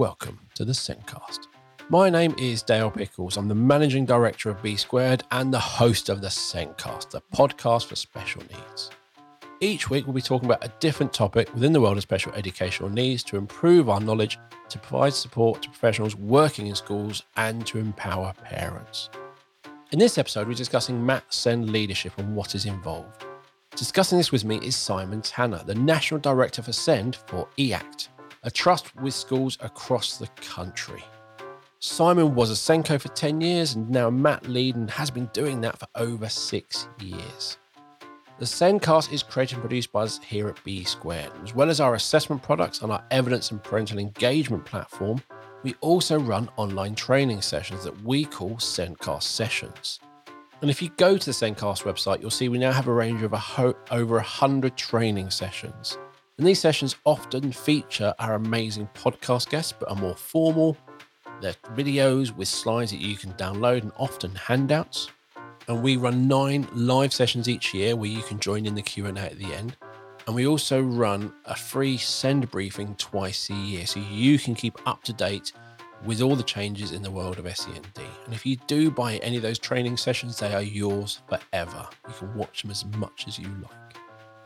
Welcome to the Sendcast. My name is Dale Pickles. I'm the managing director of B Squared and the host of the Sendcast, the podcast for special needs. Each week, we'll be talking about a different topic within the world of special educational needs to improve our knowledge, to provide support to professionals working in schools, and to empower parents. In this episode, we're discussing MAT Send leadership and what is involved. Discussing this with me is Simon Tanner, the National Director for SEND for EACT, a trust with schools across the country. Simon was a SENCO for 10 years and now Matt MAT lead and has been doing that for over six years. The Sendcast is created and produced by us here at B Squared. As well as our assessment products and our evidence and parental engagement platform, we also run online training sessions that we call Sendcast sessions. And if you go to the Sendcast website, you'll see we now have a range of a ho- over 100 training sessions. And these sessions often feature our amazing podcast guests, but are more formal. They're videos with slides that you can download and often handouts. And we run nine live sessions each year where you can join in the Q&A at the end. And we also run a free send briefing twice a year so you can keep up to date with all the changes in the world of SEND. And if you do buy any of those training sessions, they are yours forever. You can watch them as much as you like.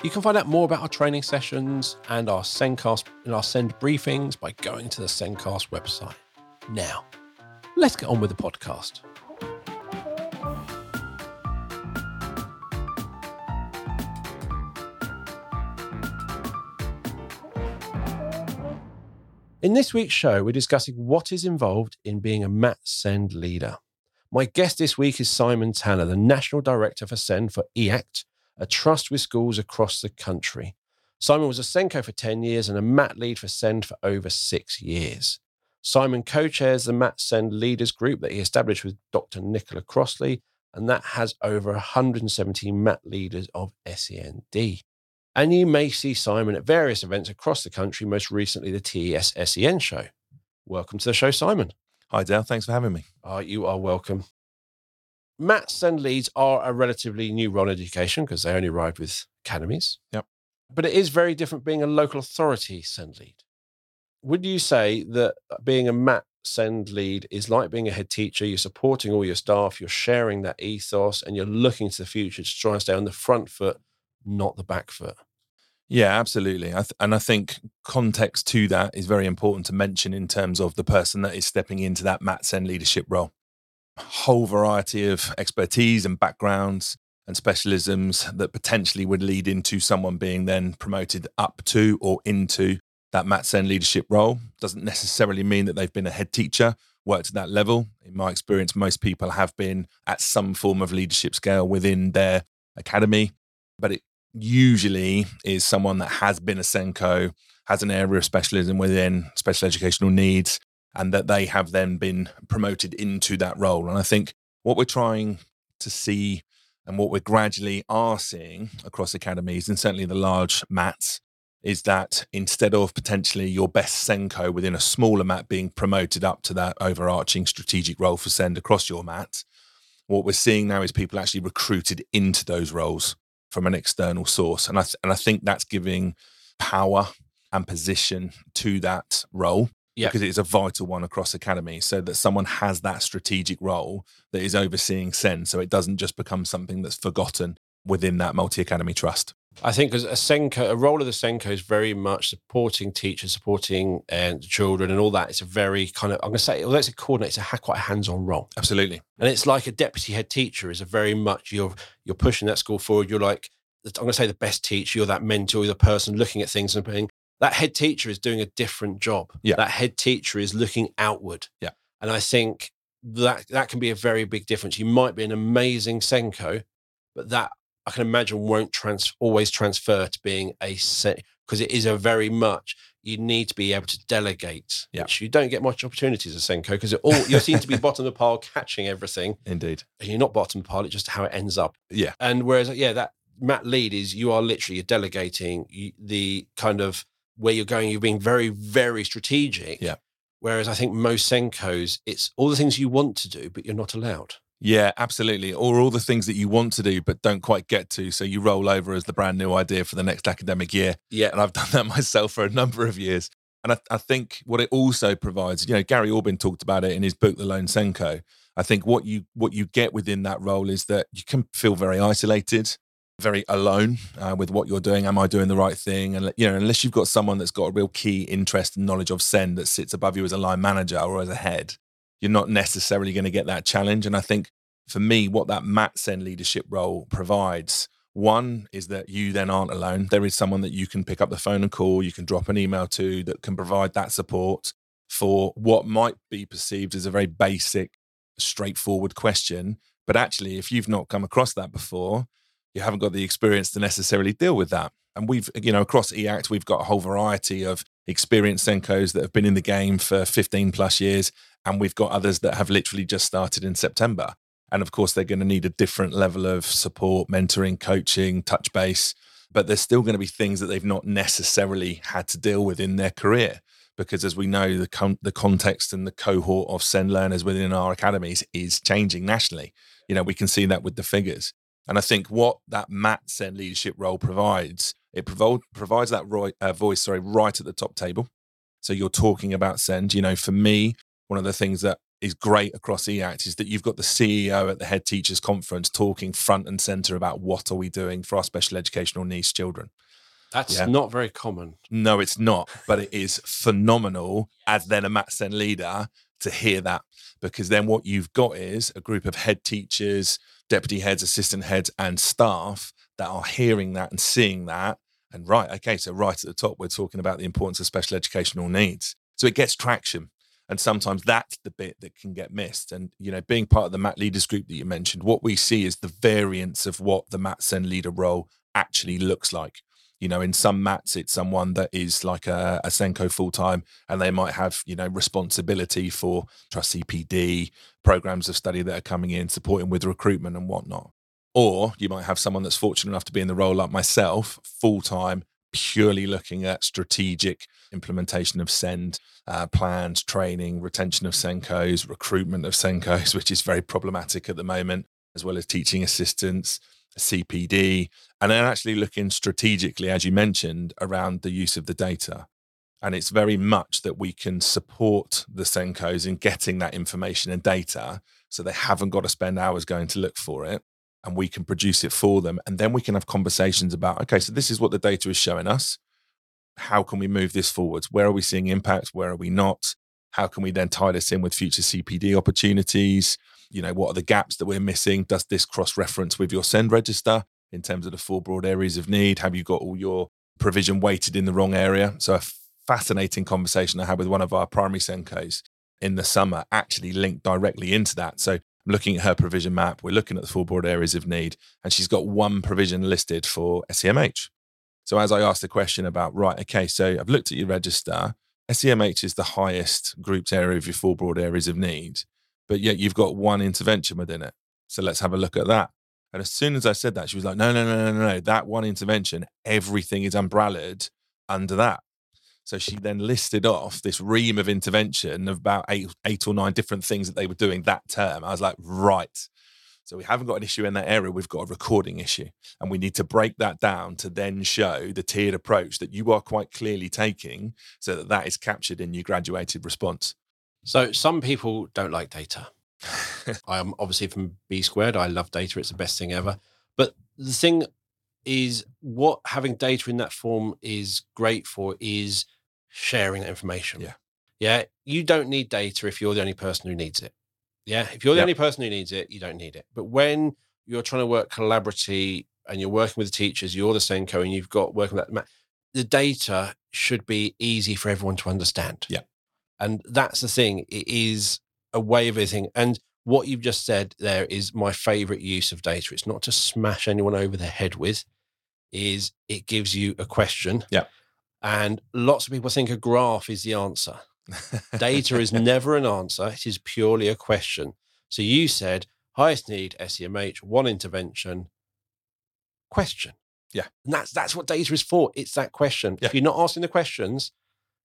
You can find out more about our training sessions and our Sendcast and our Send briefings by going to the Sendcast website. Now, let's get on with the podcast. In this week's show, we're discussing what is involved in being a MAT Send leader. My guest this week is Simon Tanner, the National Director for Send for EACT, a trust with schools across the country. Simon was a SENCO for 10 years and a MAT lead for Send for over six years. Simon co chairs the MAT Send Leaders Group that he established with Dr. Nicola Crossley, and that has over 170 MAT leaders of SEND. And you may see Simon at various events across the country, most recently the TES SEN show. Welcome to the show, Simon. Hi, Dale. Thanks for having me. Uh, you are welcome. MAT Send leads are a relatively new role in education because they only arrived with academies. Yep. But it is very different being a local authority send lead. Would you say that uh, being a MAT send lead is like being a head teacher? You're supporting all your staff, you're sharing that ethos, and you're looking to the future to try and stay on the front foot, not the back foot. Yeah, absolutely. I th- and I think context to that is very important to mention in terms of the person that is stepping into that MAT Send leadership role. Whole variety of expertise and backgrounds and specialisms that potentially would lead into someone being then promoted up to or into that MAT Send leadership role. Doesn't necessarily mean that they've been a head teacher, worked at that level. In my experience, most people have been at some form of leadership scale within their academy, but it usually is someone that has been a SENCO, has an area of specialism within special educational needs, and that they have then been promoted into that role. And I think what we're trying to see and what we gradually are seeing across academies and certainly the large mats is that instead of potentially your best SENCO within a smaller mat being promoted up to that overarching strategic role for send across your mat, what we're seeing now is people actually recruited into those roles from an external source. And I, th- and I think that's giving power and position to that role Yeah. because it is a vital one across academy so that someone has that strategic role that is overseeing sen so it doesn't just become something that's forgotten within that multi-academy trust I think because a SENCO, a role of the SENCO is very much supporting teachers, supporting uh, children, and all that. It's a very kind of I'm going to say, although it's a coordinator, it's a quite a hands-on role, absolutely and it's like a deputy head teacher is a very much you're you're pushing that school forward. You're like I'm going to say the best teacher. You're that mentor. You're the person looking at things and being that head teacher is doing a different job. Yeah. that head teacher is looking outward. Yeah. and I think that that can be a very big difference. You might be an amazing SENCO, but that I can imagine won't trans- always transfer to being a set because it is a very much you need to be able to delegate, Yeah. which you don't get much opportunities as SENCO because all you seem to be bottom of the pile catching everything, indeed and you're not bottom of the pile. It's just how it ends up. yeah And whereas, yeah, that MAT lead is you are literally you're delegating you, the kind of where you're going. You're being very, very strategic. Yeah. Whereas I think most SENCOs, it's all the things you want to do, but you're not allowed. yeah absolutely or all the things that you want to do but don't quite get to so you roll over as the brand new idea for the next academic year Yeah. and I've done that myself for a number of years. And I, I, think what it also provides, you know, Gary Aubin talked about it in his book, The Lone SENCO. I think what you what you get within that role is that you can feel very isolated, very alone uh, with what you're doing. Am I doing the right thing? And you know, unless you've got someone that's got a real key interest and knowledge of Send that sits above you as a line manager or as a head, you're not necessarily going to get that challenge. And I think for me, what that Mat Send leadership role provides one is that you then aren't alone. There is someone that you can pick up the phone and call, you can drop an email to that can provide that support for what might be perceived as a very basic, straightforward question. But actually, if you've not come across that before, you haven't got the experience to necessarily deal with that. And we've, you know, across EACT, we've got a whole variety of experienced SENCOs that have been in the game for 15 plus years. And we've got others that have literally just started in September. And of course, they're going to need a different level of support, mentoring, coaching, touch base. But there's still going to be things that they've not necessarily had to deal with in their career. Because as we know, the, the context and the cohort of Sen learners within our academies is changing nationally. You know, we can see that with the figures. And I think what that Mat Send leadership role provides, it provo- provides that roi- uh, voice, sorry, right at the top table. So you're talking about Send. You know, for me, one of the things that is great across EACT is that you've got the CEO at the head teachers conference talking front and center about what are we doing for our special educational needs children. That's yeah. not very common. No, it's not, but it is phenomenal as then a Mat Send leader to hear that because then what you've got is a group of head teachers, deputy heads, assistant heads, and staff that are hearing that and seeing that. And right, okay, so right at the top, we're talking about the importance of special educational needs. So it gets traction and sometimes that's the bit that can get missed and you know being part of the mat leaders group that you mentioned what we see is the variance of what the mat leader role actually looks like you know in some mats it's someone that is like a, a SENCo full-time and they might have you know responsibility for trust cpd programs of study that are coming in supporting with recruitment and whatnot. Or you might have someone that's fortunate enough to be in the role like myself full-time purely looking at strategic implementation of send uh, plans, training, retention of SENCOs, recruitment of SENCOs, which is very problematic at the moment, as well as teaching assistants, CPD, and then actually looking strategically, as you mentioned, around the use of the data. And it's very much that we can support the SENCOs in getting that information and data so they haven't got to spend hours going to look for it and we can produce it for them. And then we can have conversations about, okay, so this is what the data is showing us. How can we move this forwards? Where are we seeing impact? Where are we not? How can we then tie this in with future CPD opportunities? You know, what are the gaps that we're missing? Does this cross reference with your send register in terms of the four broad areas of need? Have you got all your provision weighted in the wrong area? So, a fascinating conversation I had with one of our primary SENCos in the summer actually linked directly into that. So, I'm looking at her provision map. We're looking at the four broad areas of need, and she's got one provision listed for SEMH. So as I asked the question about, right, okay, so I've looked at your register. SEMH is the highest grouped area of your four broad areas of need, but yet you've got one intervention within it. So let's have a look at that. And as soon as I said that, she was like, no, no, no, no, no, no. that one intervention, everything is umbrellaed under that. So she then listed off this ream of intervention of about eight, eight or nine different things that they were doing that term. I was like, right. So we haven't got an issue in that area. We've got a recording issue. And we need to break that down to then show the tiered approach that you are quite clearly taking so that that is captured in your graduated response. So some people don't like data. I am obviously from B squared. I love data. It's the best thing ever. But the thing is what having data in that form is great for is sharing that information. Yeah. Yeah. You don't need data if you're the only person who needs it. Yeah. If you're the yep. only person who needs it, you don't need it. But when you're trying to work collaboratively and you're working with the teachers, you're the SENCo and you've got working that, the data should be easy for everyone to understand. Yeah. And that's the thing. It is a way of everything. And what you've just said there is my favorite use of data. It's not to smash anyone over the head with, is it gives you a question. Yeah. And lots of people think a graph is the answer. Data is never an answer, it is purely a question. So you said highest need, SEMH, one intervention, question. Yeah. And that's that's what data is for. It's that question. Yeah. If you're not asking the questions,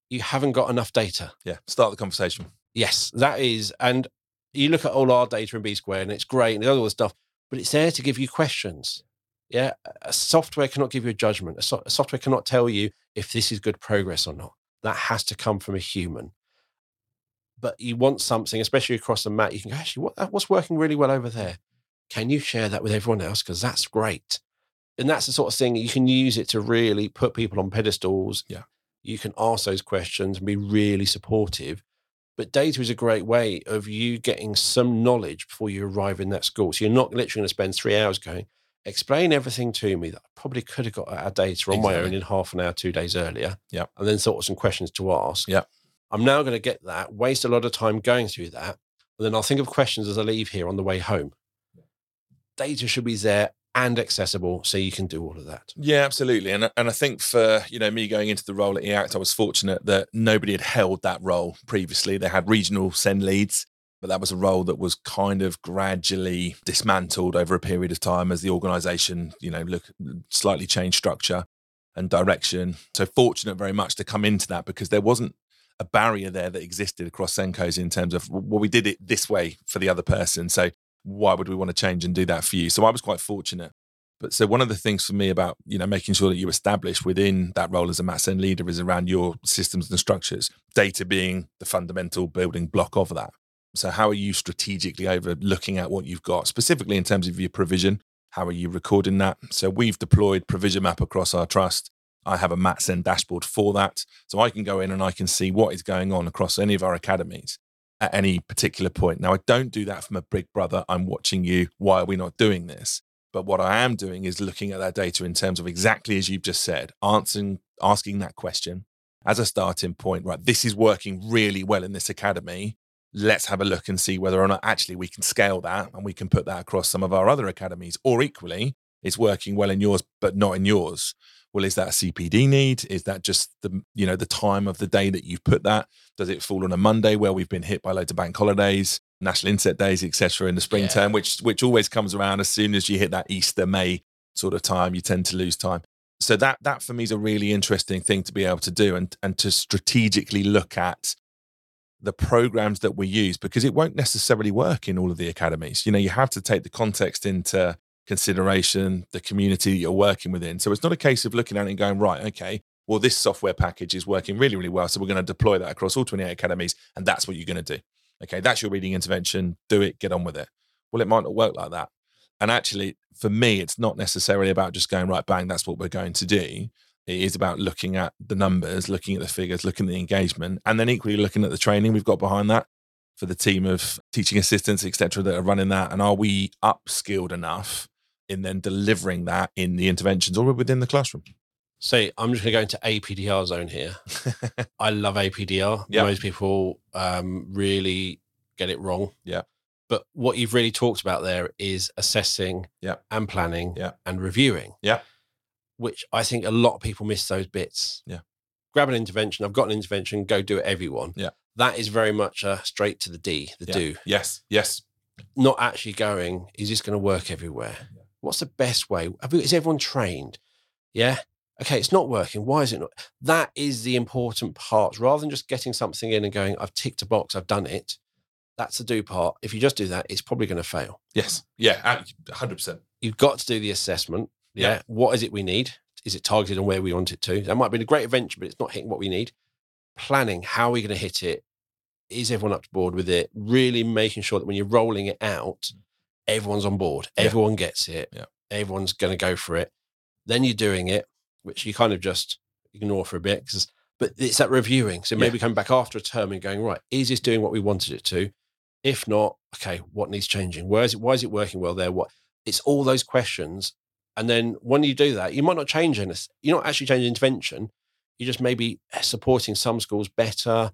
you haven't got enough data. Yeah. Start the conversation. Yes, that is. And you look at all our data in B square and it's great and all the stuff, but it's there to give you questions. Yeah. A software cannot give you a judgment. A, so- a software cannot tell you if this is good progress or not. That has to come from a human. But you want something, especially across the mat, you can go, actually, what, what's working really well over there? Can you share that with everyone else? Because that's great. And that's the sort of thing you can use it to really put people on pedestals. Yeah. You can ask those questions and be really supportive. But data is a great way of you getting some knowledge before you arrive in that school. So you're not literally going to spend three hours going, explain everything to me that I probably could have got our data on my own in half an hour, two days earlier. Yeah. And then thought of some questions to ask. Yeah. I'm now going to get that, waste a lot of time going through that. And then I'll think of questions as I leave here on the way home. Data should be there and accessible so you can do all of that. Yeah, absolutely. And and I think for you know me going into the role at EACT, I was fortunate that nobody had held that role previously. They had regional send leads, but that was a role that was kind of gradually dismantled over a period of time as the organisation, you know, look slightly changed structure and direction. So fortunate very much to come into that because there wasn't a barrier there that existed across SENCOs in terms of well, we did it this way for the other person. So why would we want to change and do that for you? So I was quite fortunate. But so one of the things for me about you know making sure that you establish within that role as a MAT Send leader is around your systems and structures, data being the fundamental building block of that. So how are you strategically over looking at what you've got, specifically in terms of your provision? How are you recording that? So we've deployed Provision Map across our trust. I have a MAT Send dashboard for that. So I can go in and I can see what is going on across any of our academies at any particular point. Now, I don't do that from a big brother. I'm watching you. Why are we not doing this? But what I am doing is looking at that data in terms of exactly as you've just said, answering, asking that question as a starting point. Right, this is working really well in this academy. Let's have a look and see whether or not actually we can scale that and we can put that across some of our other academies. Or equally, it's working well in yours, but not in yours. Well, is that a CPD need? Is that just the you know the time of the day that you've put that? Does it fall on a Monday where we've been hit by loads of bank holidays, national inset days, etc. in the spring Yeah. term, which which always comes around as soon as you hit that Easter May sort of time, you tend to lose time. So that that for me is a really interesting thing to be able to do and and to strategically look at the programs that we use because it won't necessarily work in all of the academies. You know, you have to take the context into consideration, the community that you're working within. So it's not a case of looking at it and going, right, okay, well, this software package is working really, really well. So we're going to deploy that across all 28 academies, and that's what you're going to do. Okay, that's your reading intervention. Do it, get on with it. Well, it might not work like that. And actually, for me, it's not necessarily about just going, right, bang, that's what we're going to do. It is about looking at the numbers, looking at the figures, looking at the engagement, and then equally looking at the training we've got behind that for the team of teaching assistants, etc., that are running that. And are we upskilled enough in then delivering that in the interventions or within the classroom? So I'm just going to go into APDR zone here. I love APDR. Yeah. Most people um, really get it wrong. Yeah. But what you've really talked about there is assessing Yeah. and planning Yeah. and reviewing. Yeah. Which I think a lot of people miss those bits. Yeah. Grab an intervention. I've got an intervention. Go do it, everyone. Yeah. That is very much a straight to the D, the Yeah. do. yes, yes, Not actually going, is this going to work everywhere? Yeah. What's the best way? Is everyone trained? Yeah. Okay, it's not working. Why is it not? That is the important part. Rather than just getting something in and going, I've ticked a box, I've done it. That's the do part. If you just do that, it's probably going to fail. yes, yeah, hundred percent. You've got to do the assessment. Yeah. Yeah. What is it we need? Is it targeted on where we want it to? That might be a great adventure, but it's not hitting what we need. Planning, how are we going to hit it? Is everyone up to board with it? Really making sure that when you're rolling it out, mm. everyone's on board. Yeah. Everyone gets it. Yeah. Everyone's going to go for it. Then you're doing it, which you kind of just ignore for a bit because but it's that reviewing. So Yeah. maybe coming back after a term and going, right, is this doing what we wanted it to? If not, okay, what needs changing? Where is it? Why is it working well there? What it's all those questions. And then when you do that, you might not change anything. You're not actually changing intervention. You're just maybe supporting some schools better,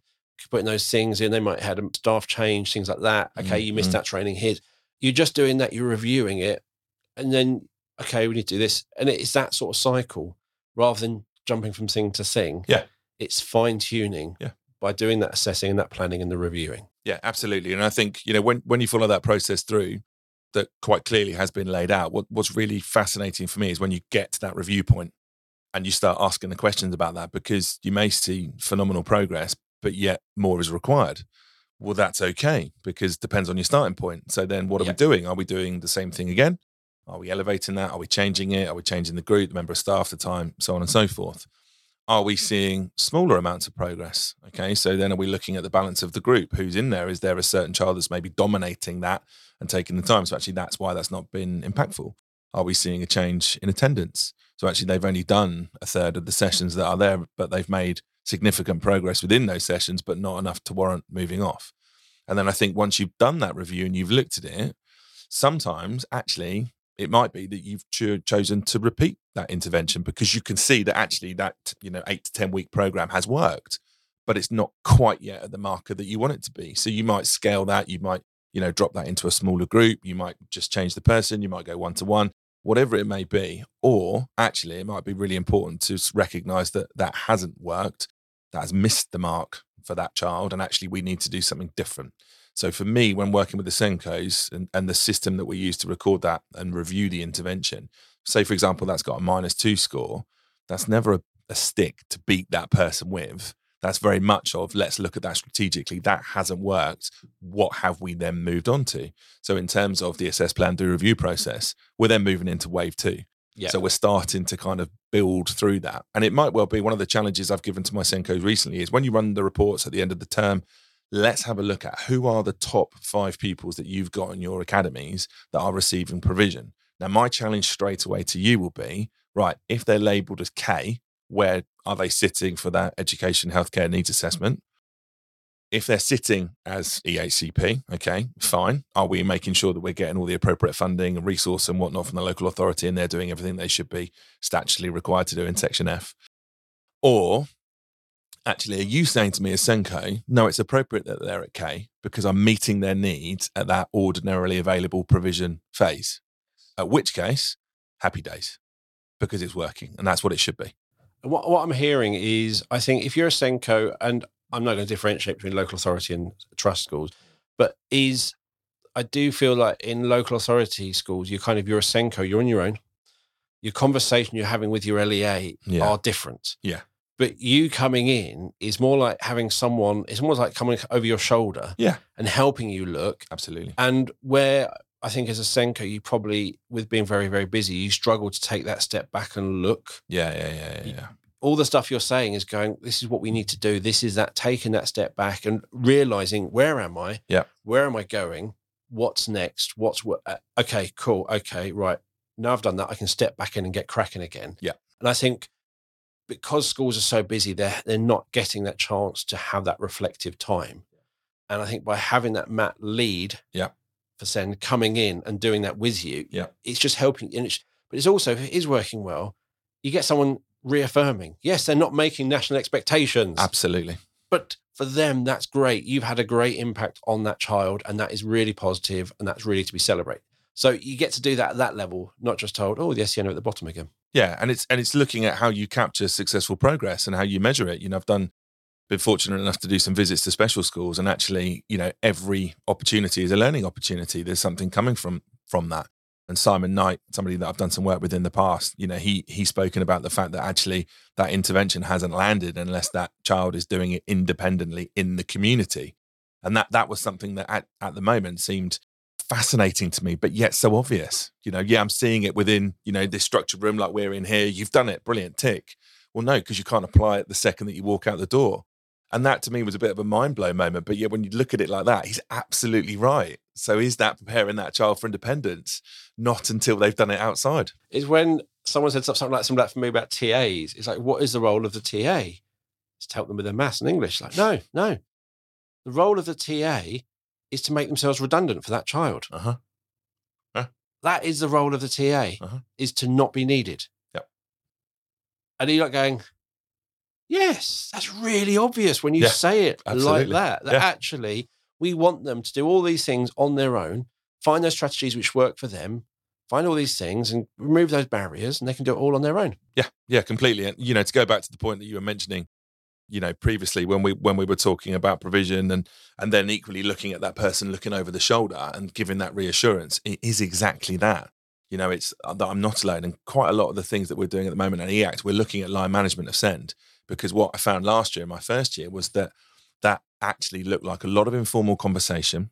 putting those things in. They might have had a staff change, things like that. Okay, you missed Mhm. that training here. You're just doing that, you're reviewing it. And then, okay, we need to do this. And it's that sort of cycle rather than jumping from thing to thing. Yeah. It's fine tuning Yeah. by doing that assessing and that planning and the reviewing. Yeah, absolutely. And I think, you know, when, when you follow that process through that quite clearly has been laid out, what, what's really fascinating for me is when you get to that review point and you start asking the questions about that because you may see phenomenal progress, but yet more is required. Well, that's okay because it depends on your starting point. So then what are Yeah. we doing? Are we doing the same thing again? Are we elevating that? Are we changing it? Are we changing the group, the member of staff, the time, so on and so forth? Are we seeing smaller amounts of progress? Okay, so then are we looking at the balance of the group? Who's in there? Is there a certain child that's maybe dominating that and taking the time? So actually, that's why that's not been impactful. Are we seeing a change in attendance? So actually, they've only done a third of the sessions that are there, but they've made significant progress within those sessions, but not enough to warrant moving off. And then I think once you've done that review and you've looked at it, sometimes actually it might be that you've cho- chosen to repeat that intervention because you can see that actually that you know eight to ten week program has worked but it's not quite yet at the marker that you want it to be. So you might scale that you might you know drop that into a smaller group you might just change the person you might go one to one whatever it may be or actually it might be really important to recognize that that hasn't worked that has missed the mark for that child and actually we need to do something different. So for me, when working with the SENCOs and, and the system that we use to record that and review the intervention, say for example, that's got a minus two score, that's never a, a stick to beat that person with. That's very much of let's look at that strategically. That hasn't worked. What have we then moved on to? So in terms of the assess plan do review process, we're then moving into wave two. Yeah. So we're starting to kind of build through that. And it might well be one of the challenges I've given to my SENCOs recently is when you run the reports at the end of the term, let's have a look at who are the top five pupils that you've got in your academies that are receiving provision. Now, my challenge straight away to you will be right, if they're labeled as K, where are they sitting for that education healthcare needs assessment? If they're sitting as EHCP, okay, fine. Are we making sure that we're getting all the appropriate funding and resource and whatnot from the local authority and they're doing everything they should be statutorily required to do in Section F? Or actually, are you saying to me as SENCO, no, it's appropriate that they're at K because I'm meeting their needs at that ordinarily available provision phase? At which case, happy days because it's working and that's what it should be. What, what I'm hearing is I think if you're a SENCO, and I'm not going to differentiate between local authority and trust schools, but is I do feel like in local authority schools, you're kind of you're a SENCO, you're on your own. Your conversation you're having with your LEA yeah. are different. Yeah. But you coming in is more like having someone, it's almost like coming over your shoulder yeah. and helping you look. Absolutely. And where I think as a SENCO, you probably, with being very, very busy, you struggle to take that step back and look. Yeah, yeah, yeah, yeah. yeah. All the stuff you're saying is going, this is what we need to do. This is that taking that step back and realizing where am I? Yeah. Where am I going? What's next? What's what? Uh, okay, cool. Okay, right. Now I've done that, I can step back in and get cracking again. Yeah. And I think because schools are so busy, they're they're not getting that chance to have that reflective time. And I think by having that MAT lead, yeah, Sen coming in and doing that with you, yeah, it's just helping. And it's, but it's also if it is working well, you get someone reaffirming. Yes, they're not making national expectations. Absolutely. But for them, that's great. You've had a great impact on that child, and that is really positive, and that's really to be celebrated. So you get to do that at that level, not just told, oh, the SEN are at the bottom again. Yeah, and it's and it's looking at how you capture successful progress and how you measure it. You know, I've done been fortunate enough to do some visits to special schools, and actually, you know, every opportunity is a learning opportunity. There's something coming from from that. And Simon Knight, somebody that I've done some work with in the past, you know, he he's spoken about the fact that actually that intervention hasn't landed unless that child is doing it independently in the community. And that that was something that at, at the moment seemed fascinating to me, but yet so obvious. You know, yeah, I'm seeing it within, you know, this structured room like we're in here. You've done it. Brilliant. Tick. Well, no, because you can't apply it the second that you walk out the door. And that to me was a bit of a mind blow moment. But yeah, when you look at it like that, he's absolutely right. So is that preparing that child for independence? Not until they've done it outside. Is when someone said something like something like for me about TAs. It's like, what is the role of the TA? It's to help them with their maths and English. Like, no, no. The role of the TA is to make themselves redundant for that child. Uh-huh. Huh? That is the role of the TA, uh-huh. is to not be needed. Yep. And you're like going, yes, that's really obvious when you yeah, say it absolutely. like that. That yeah. actually we want them to do all these things on their own, find those strategies which work for them, find all these things and remove those barriers and they can do it all on their own. Yeah, yeah, completely. And you know, to go back to the point that you were mentioning you know previously when we when we were talking about provision and and then equally looking at that person looking over the shoulder and giving that reassurance it is exactly that you know it's uh, that i'm not alone and quite a lot of the things that we're doing at the moment at eact we're looking at line management of send because what i found last year my first year was that that actually looked like a lot of informal conversation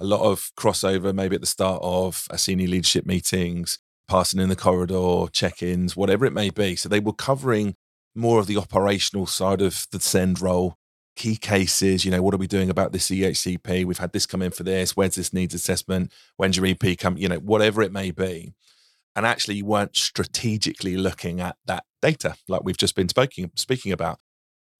a lot of crossover maybe at the start of a senior leadership meetings passing in the corridor check-ins whatever it may be so they were covering more of the operational side of the send role, key cases, you know, what are we doing about this EHCP? We've had this come in for this. Where's this needs assessment? When's your EP come? You know, whatever it may be. And actually, you weren't strategically looking at that data like we've just been speaking, speaking about.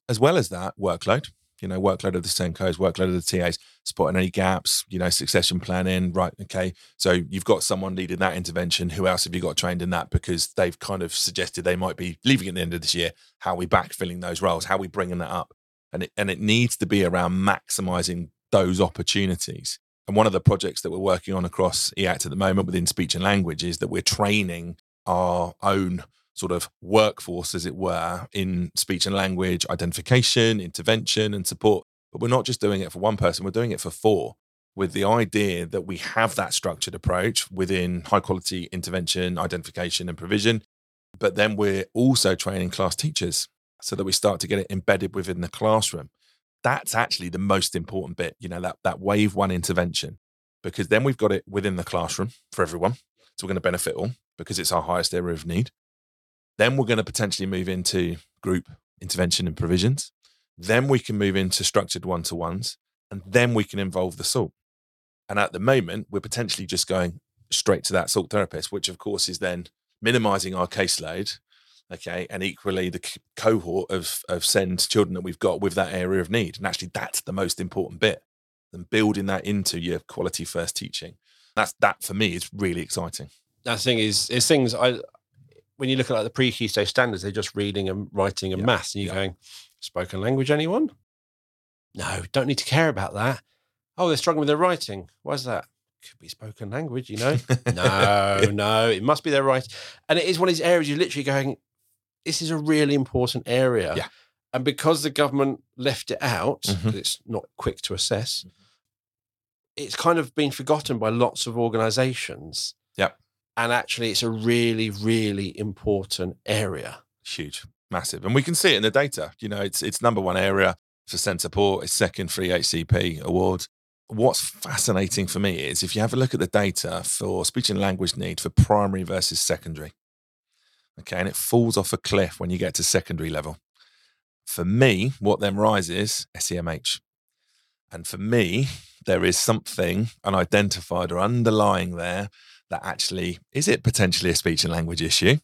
As well as that, workload, you know, workload of the SENCOs, workload of the TAs, spotting any gaps, you know, succession planning, right? Okay. So you've got someone leading that intervention. Who else have you got trained in that? Because they've kind of suggested they might be leaving at the end of this year. How are we backfilling those roles? How are we bringing that up? And it, and it needs to be around maximizing those opportunities. And one of the projects that we're working on across EACT at the moment within speech and language is that we're training our own sort of workforce, as it were, in speech and language identification, intervention, and support. But we're not just doing it for one person, we're doing it for four with the idea that we have that structured approach within high quality intervention, identification, and provision. But then we're also training class teachers so that we start to get it embedded within the classroom. That's actually the most important bit, you know, that, that wave one intervention, because then we've got it within the classroom for everyone. So we're going to benefit all because it's our highest area of need. Then we're going to potentially move into group intervention and provisions. Then we can move into structured one to ones. And then we can involve the SALT. And at the moment, we're potentially just going straight to that SALT therapist, which of course is then minimizing our caseload okay and equally the c- cohort of of send children that we've got with that area of need. And actually that's the most important bit and building that into your quality first teaching. That's that for me is really exciting. That thing is is things i when you look at like the pre-key stage standards they're just reading and writing and Yeah, maths and you're yeah. going spoken language anyone? No don't need to care about that. Oh they're struggling with their writing. Why's that? Could be spoken language you know. No no it must be their right and it is one of these areas you're literally going this is a really important area. Yeah. and because the government left it out Mhm. it's not quick to assess it's kind of been forgotten by lots of organizations. Yep. and actually it's a really really important area. Huge. Massive. And we can see it in the data. You know it's it's number one area for send support. It's second for ehcp award. What's fascinating for me is if you have a look at the data for speech and language need for primary versus secondary okay and it falls off a cliff when you get to secondary level for me what then rises semh and for me there is something unidentified or underlying there that actually is it potentially a speech and language issue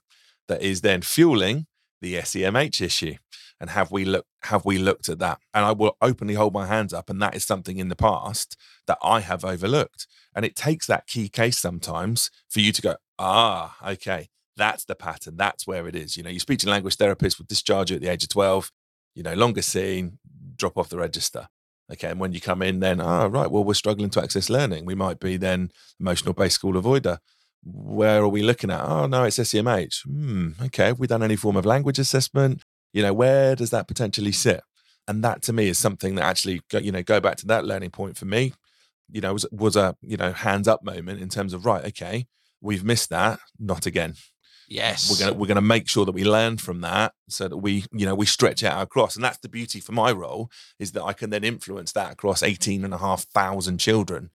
that is then fueling the SEMH issue. And have we looked have we looked at that? And I will openly hold my hands up. And that is something in the past that I have overlooked. And it takes that key case sometimes for you to go, ah, okay, that's the pattern. That's where it is. You know, your speech and language therapist will discharge you at the age of 12, you know, longer seen, drop off the register. Okay. And when you come in, then, oh, right, well, we're struggling to access learning. We might be then emotional based school avoider where are we looking at? Oh no, it's SEMH. Hmm, okay. Have we done any form of language assessment? You know, where does that potentially sit? And that to me is something that actually, you know, go back to that learning point for me. You know, was was a you know hands up moment in terms of right, okay, we've missed that, not again. Yes We're gonna we're gonna make sure that we learn from that, so that we you know we stretch out across. And that's the beauty for my role is that I can then influence that across 18 and a half thousand children.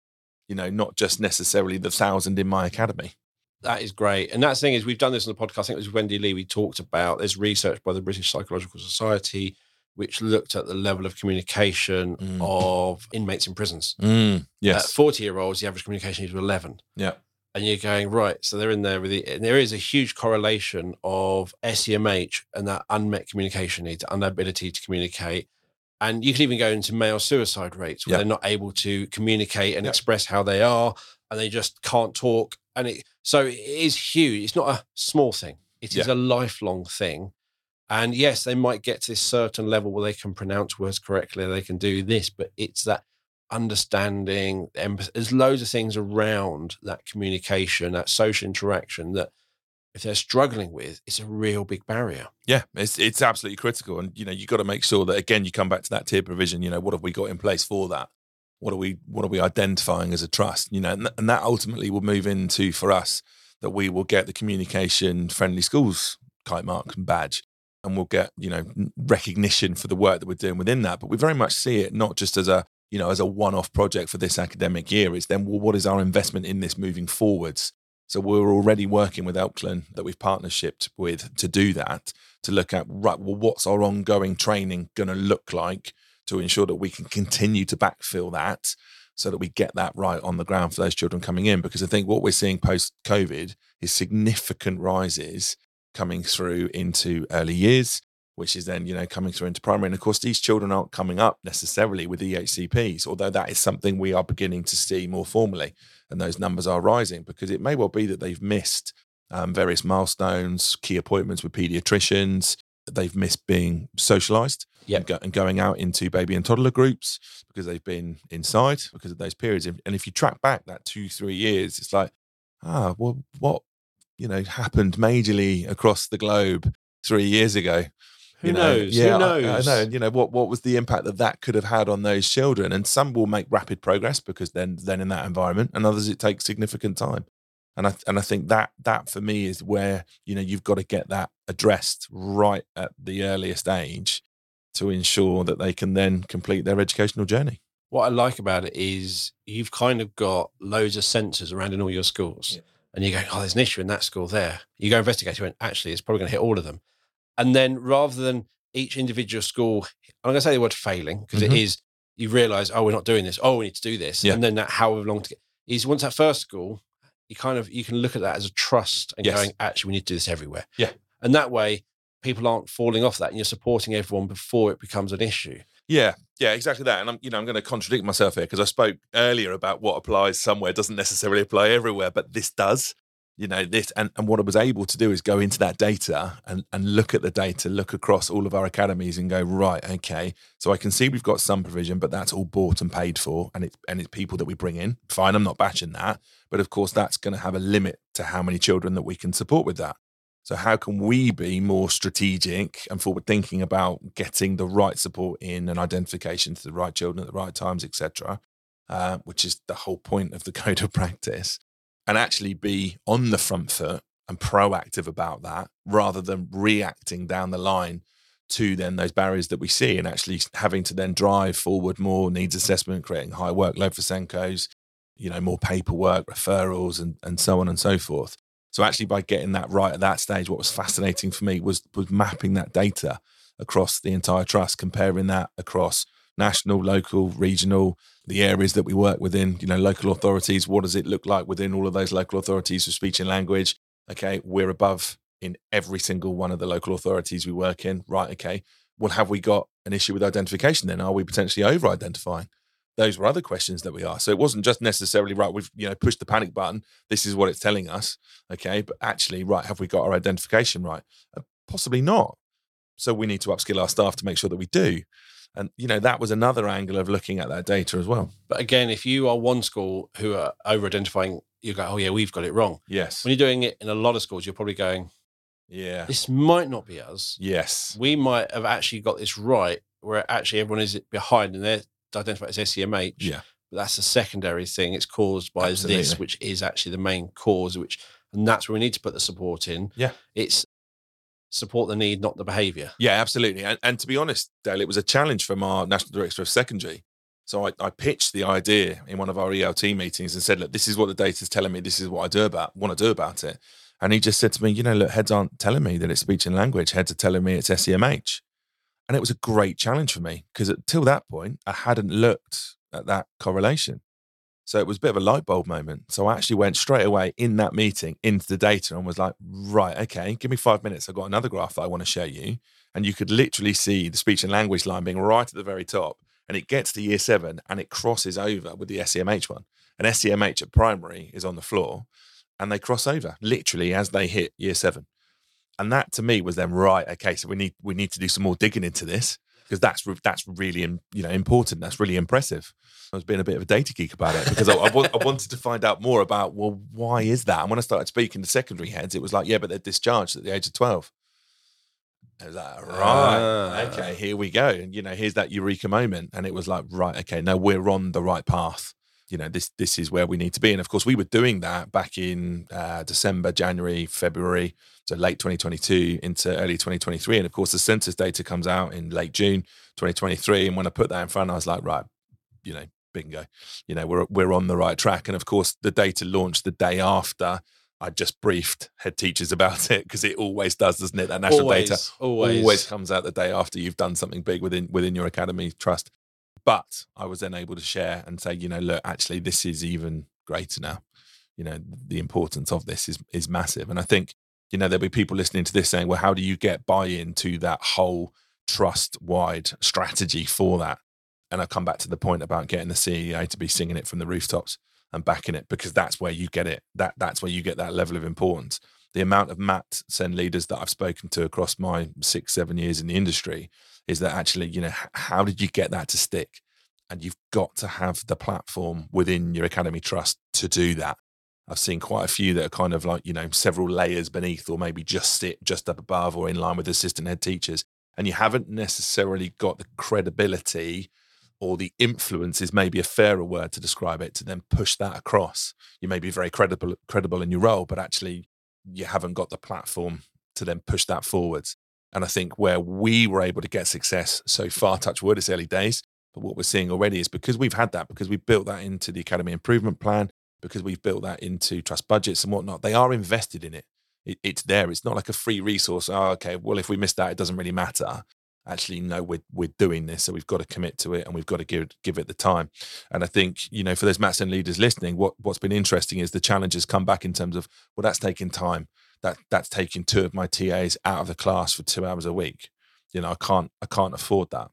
You know, not just necessarily the thousand in my academy. That is great. And that's the thing is, we've done this on the podcast. I think it was Wendy Lee. We talked about there's research by the British Psychological Society, which looked at the level of communication Mm. of inmates in prisons. Mm, yes. 40 year olds, the average communication is 11. Yeah. And you're going, right. So they're in there with the, and there is a huge correlation of SEMH and that unmet communication needs, inability to communicate. And you can even go into male suicide rates where Yeah. they're not able to communicate and Yeah. express how they are and they just can't talk. And it, so it is huge. It's not a small thing, it is a lifelong thing. And yes, they might get to this certain level where they can pronounce words correctly, they can do this, but it's that understanding. There's loads of things around that communication, that social interaction that if they're struggling with, it's a real big barrier. Yeah, it's it's absolutely critical, and you know you got to make sure that again you come back to that tier provision. You know what have we got in place for that? What are we what are we identifying as a trust? You know, and, and that ultimately will move into for us that we will get the communication friendly schools kite mark and badge, and we'll get you know recognition for the work that we're doing within that. But we very much see it not just as a you know as a one off project for this academic year. It's then well, what is our investment in this moving forwards? So we're already working with Elklan that we've partnershiped with to do that, to look at right, well, what's our ongoing training going to look like to ensure that we can continue to backfill that so that we get that right on the ground for those children coming in. Because I think what we're seeing post COVID is significant rises coming through into early years, which is then, you know, coming through into primary. And of course, these children aren't coming up necessarily with EHCPs, although that is something we are beginning to see more formally. And those numbers are rising because it may well be that they've missed um, various milestones, key appointments with pediatricians. They've missed being socialized Yep. and, go, and going out into baby and toddler groups because they've been inside because of those periods. And if you track back that two, three years, it's like, ah, well, what, you know, happened majorly across the globe three years ago? Who you know, knows? Yeah, Who I- knows? I, know. You know what? What was the impact that that could have had on those children? And some will make rapid progress because then, then in that environment, and others it takes significant time. And I and I think that that for me is where you know you've got to get that addressed right at the earliest age to ensure that they can then complete their educational journey. What I like about it is you've kind of got loads of sensors around in all your schools. Yeah. And you go, oh, there's an issue in that school there. You go investigate, you went, actually, it's probably going to hit all of them. And then rather than each individual school, I'm going to say the word failing because Mhm. is, you realize, oh, we're not doing this. Oh, we need to do this. Yeah. And then that however long to get, is once that first school, you kind of, you can look at that as a trust and Yes. going, actually, we need to do this everywhere. Yeah. And that way, people aren't falling off that and you're supporting everyone before it becomes an issue. Yeah, yeah, exactly that. And I'm, you know, I'm going to contradict myself here because I spoke earlier about what applies somewhere doesn't necessarily apply everywhere, but this does. You know, this and, and what I was able to do is go into that data and, and look at the data, look across all of our academies and go, right, okay. So I can see we've got some provision, but that's all bought and paid for and it's and it's people that we bring in. Fine, I'm not bashing that. But of course that's going to have a limit to how many children that we can support with that. So how can we be more strategic and forward thinking about getting the right support in and identification to the right children at the right times, etc., uh, which is the whole point of the code of practice, and actually be on the front foot and proactive about that rather than reacting down the line to then those barriers that we see and actually having to then drive forward more needs assessment, creating high workload for SENCOs, you know, more paperwork, referrals, and, and so on and so forth. So actually, by getting that right at that stage, what was fascinating for me was was mapping that data across the entire trust, comparing that across national, local, regional, the areas that we work within, you know, local authorities. What does it look like within all of those local authorities for speech and language? Okay, we're above in every single one of the local authorities we work in. Right, okay. Well, have we got an issue with identification then? Are we potentially over identifying? Those were other questions that we asked. So it wasn't just necessarily right. We've you know pushed the panic button. This is what it's telling us. Okay, but actually, right? Have we got our identification right? Uh, possibly not. So we need to upskill our staff to make sure that we do. And you know that was another angle of looking at that data as well. But again, if you are one school who are over identifying, you go, oh, yeah, we've got it wrong. Yes. When you're doing it in a lot of schools, you're probably going, Yeah. this might not be us. Yes. We might have actually got this right, where actually everyone is behind and they're identified as SEMH. Yeah. But that's a secondary thing. It's caused by this, which is actually the main cause, which, and that's where we need to put the support in. Yeah. It's support the need, not the behavior. Yeah, absolutely. And, and to be honest, Dale, it was a challenge from our national director of secondary. So I, I pitched the idea in one of our ELT meetings and said, look, this is what the data is telling me. This is what I do about want to do about it. And he just said to me, you know, look, heads aren't telling me that it's speech and language. Heads are telling me it's SEMH. And it was a great challenge for me because until that point, I hadn't looked at that correlation. So it was a bit of a light bulb moment. So I actually went straight away in that meeting into the data and was like, right, okay, give me five minutes. I've got another graph that I want to show you. And you could literally see the speech and language line being right at the very top. And it gets to year seven and it crosses over with the SEMH one. And SEMH at primary is on the floor and they cross over literally as they hit year seven. And that to me was then right. Okay, so we need we need to do some more digging into this because that's that's really you know important. That's really impressive. I was being a bit of a data geek about it because I, I, wa- I wanted to find out more about well why is that? And when I started speaking to secondary heads, it was like yeah, but they're discharged at the age of twelve. I was like, right, Ah. okay, here we go. And you know, here's that eureka moment, and it was like, right, okay, now we're on the right path. You know, this this is where we need to be. And of course, we were doing that back in uh, December, January, February, so late 2022 into early 2023. And of course, the census data comes out in late June 2023. And when I put that in front, I was like, right, you know, bingo. You know, we're we're on the right track. And of course, the data launched the day after I just briefed head teachers about it because it always does, doesn't it? That national always, data always, always comes out the day after you've done something big within within your academy trust. But I was then able to share and say, you know, look, actually, this is even greater now. You know, the importance of this is is massive, and I think you know there'll be people listening to this saying, well, how do you get buy-in to that whole trust wide strategy for that? And I come back to the point about getting the CEO to be singing it from the rooftops and backing it because that's where you get it. That that's where you get that level of importance. The amount of MAT Sen leaders that I've spoken to across my six, seven years in the industry is that actually, you know, how did you get that to stick? And you've got to have the platform within your academy trust to do that. I've seen quite a few that are kind of like, you know, several layers beneath or maybe just sit just up above or in line with assistant head teachers. And you haven't necessarily got the credibility or the influence is maybe a fairer word to describe it to then push that across. You may be very credible credible in your role, but actually you haven't got the platform to then push that forwards. And I think where we were able to get success so far, touch wood, it's early days. But what we're seeing already is because we've had that, because we've built that into the Academy Improvement Plan, because we've built that into trust budgets and whatnot, they are invested in it. it it's there. It's not like a free resource. Oh, okay. Well, if we miss that, it doesn't really matter actually no we're we're doing this so we've got to commit to it and we've got to give give it the time. And i think you know for those MAT Sen leaders listening what what's been interesting is the challenges come back in terms of well that's taking time. That that's taking two of my tas out of the class for two hours a week. You know i can't i can't afford that.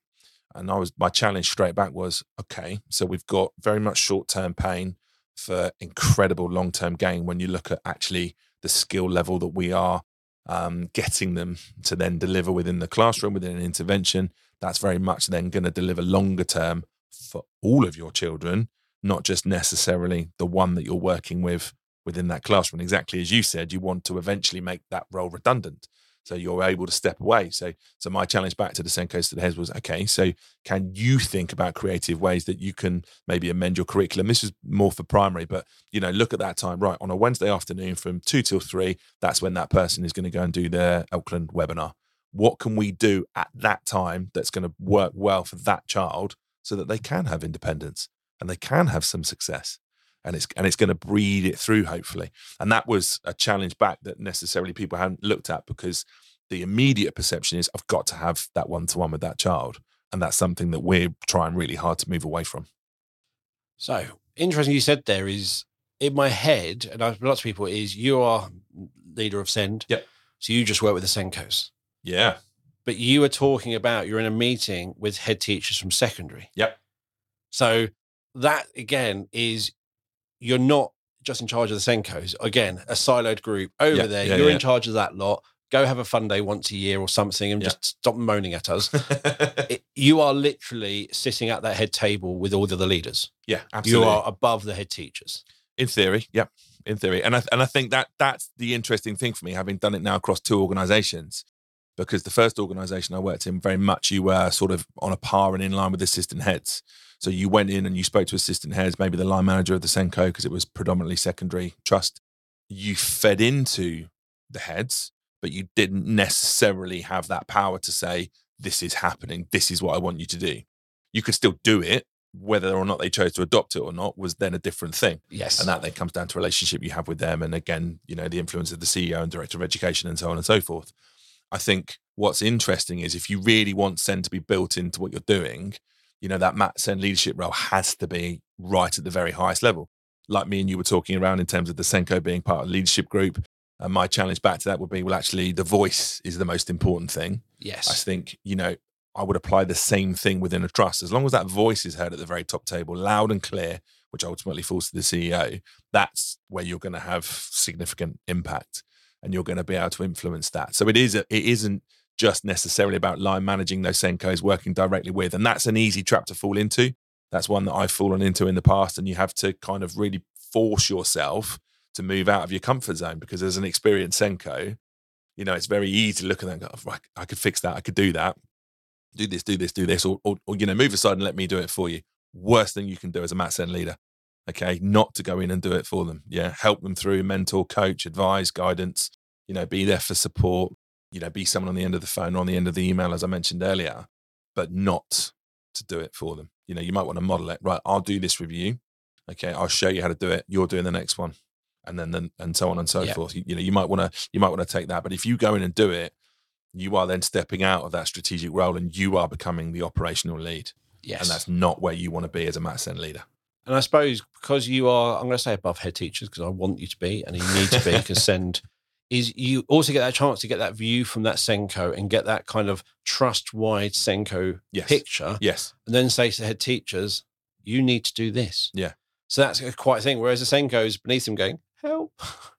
And i was my challenge straight back was okay so we've got very much short term pain for incredible long term gain when you look at actually the skill level that we are um, getting them to then deliver within the classroom, within an intervention, that's very much then going to deliver longer term for all of your children, not just necessarily the one that you're working with within that classroom. Exactly as you said, you want to eventually make that role redundant so you're able to step away. So so my challenge back to the SENCOs to the heads was okay so can you think about creative ways that you can maybe amend your curriculum? This is more for primary but you know look at that time. Right on a wednesday afternoon from 2 till 3 that's when that person is going to go and do their Elklan webinar. What can we do at that time that's going to work well for that child so that they can have independence and they can have some success and it's and it's going to breed it through hopefully. And that was a challenge back that necessarily people hadn't looked at because the immediate perception is i've got to have that one-to-one with that child and that's something that we're trying really hard to move away from. So interesting you said there is in my head and I've lots of people is you are leader of send. Yep. So you just work with the SENCOs. Yeah. But you were talking about you're in a meeting with head teachers from secondary. Yep. So that again is you're not just in charge of the SENCOs. Again, a siloed group over yeah, there. Yeah, you're yeah. in charge of that lot. Go have a fun day once a year or something and just stop moaning at us. it, you are literally sitting at that head table with all the other leaders. Yeah, absolutely. You are above the head teachers. In theory, yeah, in theory. And I, and I think that that's the interesting thing for me, having done it now across two organizations, because the first organization I worked in, very much you were sort of on a par and in line with assistant heads. So you went in and you spoke to assistant heads, maybe the line manager of the SENCO, because it was predominantly secondary trust. You fed into the heads, but you didn't necessarily have that power to say, this is happening. This is what I want you to do. You could still do it. Whether or not they chose to adopt it or not was then a different thing. Yes. And that then comes down to relationship you have with them. And again, you know, the influence of the CEO and director of education and so on and so forth. I think what's interesting is if you really want Sen to be built into what you're doing, you know, that MAT Sen leadership role has to be right at the very highest level. Like me and you were talking around in terms of the SENCO being part of the leadership group. And my challenge back to that would be well, actually, the voice is the most important thing. Yes. I think, you know, I would apply the same thing within a trust. As long as that voice is heard at the very top table, loud and clear, which ultimately falls to the CEO, that's where you're going to have significant impact and you're going to be able to influence that. So it is a, it isn't just necessarily about line managing those SENCOs, working directly with. And that's an easy trap to fall into. That's one that I've fallen into in the past. And you have to kind of really force yourself to move out of your comfort zone because as an experienced SENCO, you know, it's very easy to look at that and go, oh, I could fix that. I could do that. Do this, do this, do this, or, or, or, you know, move aside and let me do it for you. Worst thing you can do as a MAT Sen leader. Okay. Not to go in and do it for them. Yeah. Help them through mentor, coach, advise, guidance, you know, be there for support, you know, be someone on the end of the phone or on the end of the email, as I mentioned earlier, but not to do it for them. You know, you might want to model it, right? I'll do this with you. Okay. I'll show you how to do it. You're doing the next one. and then, then and so on and so Yeah. forth. You, you know, you might want to you might want to take that, but if you go in and do it, you are then stepping out of that strategic role and you are becoming the operational lead, Yes. and that's not where you want to be as a MAT SEND leader. And I suppose because you are, I'm going to say above head teachers because I want you to be and you need to be because send is you also get that chance to get that view from that SENCO and get that kind of trust wide SENCO Yes. picture Yes, and then say to the head teachers, you need to do this. Yeah. So that's a quite a thing. Whereas the SENCO is beneath them going, help,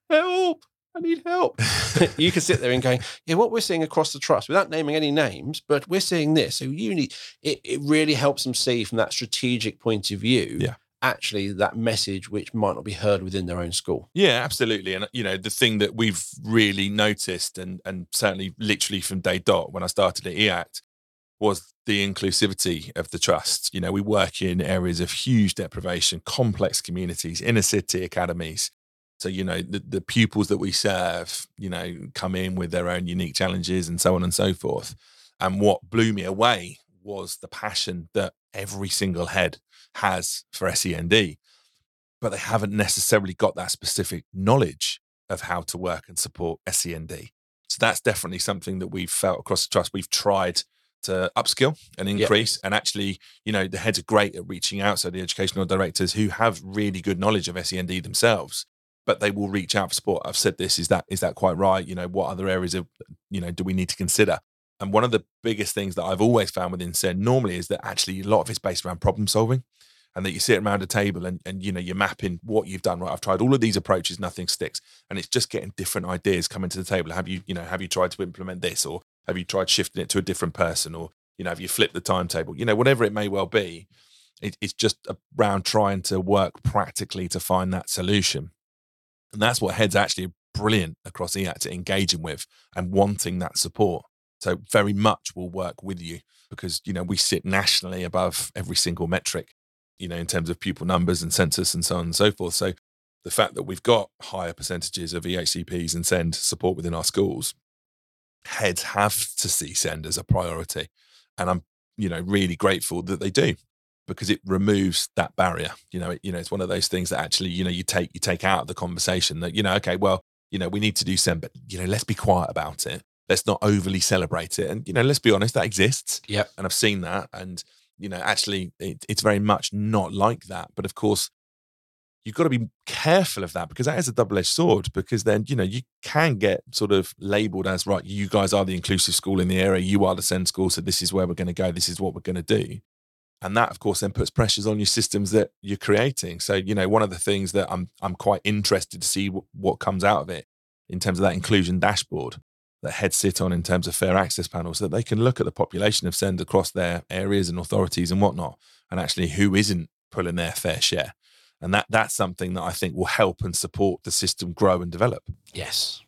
help, I need help. you can sit there and going, yeah, what we're seeing across the trust without naming any names, but we're seeing this. So you need it, it really helps them see from that strategic point of view, Yeah. Actually that message which might not be heard within their own school. Yeah, absolutely. And you know, the thing that we've really noticed and and certainly literally from day dot when I started at E-ACT was the inclusivity of the trust. You know, we work in areas of huge deprivation, complex communities, inner city academies. So, you know, the, the pupils that we serve, you know, come in with their own unique challenges and so on and so forth. And what blew me away was the passion that every single head has for SEND but they haven't necessarily got that specific knowledge of how to work and support SEND. So that's definitely something that we've felt across the trust. We've tried to upskill and Yep. increase. And actually, you know, the heads are great at reaching out. So the educational directors who have really good knowledge of SEND themselves, but they will reach out for support. I've said this, is that is that quite right? You know, what other areas of, you know, do we need to consider? And one of the biggest things that I've always found within SEND normally is that actually a lot of it's based around problem solving and that you sit around a table and, and you know you're mapping what you've done right? I've tried all of these approaches nothing sticks. And it's just getting different ideas coming to the table. Have you you know have you tried to implement this? Or have you tried shifting it to a different person? Or you know have you flipped the timetable? You know whatever it may well be it, it's just around trying to work practically to find that solution. And that's what heads actually brilliant across E-ACT at engaging with and wanting that support. So very much will work with you because you know we sit nationally above every single metric you know, in terms of pupil numbers and census and so on and so forth. So the fact that we've got higher percentages of EHCPs and SEND support within our schools, heads have to see SEND as a priority. And I'm, you know, really grateful that they do because it removes that barrier. You know, it, you know, it's one of those things that actually, you know, you take you take out of the conversation that, you know, okay, well, you know, we need to do SEND, but you know, let's be quiet about it. Let's not overly celebrate it. And, you know, let's be honest, that exists Yeah. and I've seen that. And you know, actually, it, it's very much not like that. But of course, you've got to be careful of that because that is a double-edged sword. Because then, you know, you can get sort of labelled as right. You guys are the inclusive school in the area. You are the send school. So this is where we're going to go. This is what we're going to do. And that, of course, then puts pressures on your systems that you're creating. So, you know, one of the things that I'm I'm quite interested to see what, what comes out of it in terms of that inclusion dashboard that heads sit on in terms of fair access panels, so that they can look at the population of send across their areas and authorities and whatnot, and actually who isn't pulling their fair share. And that that's something that I think will help and support the system grow and develop. Yes,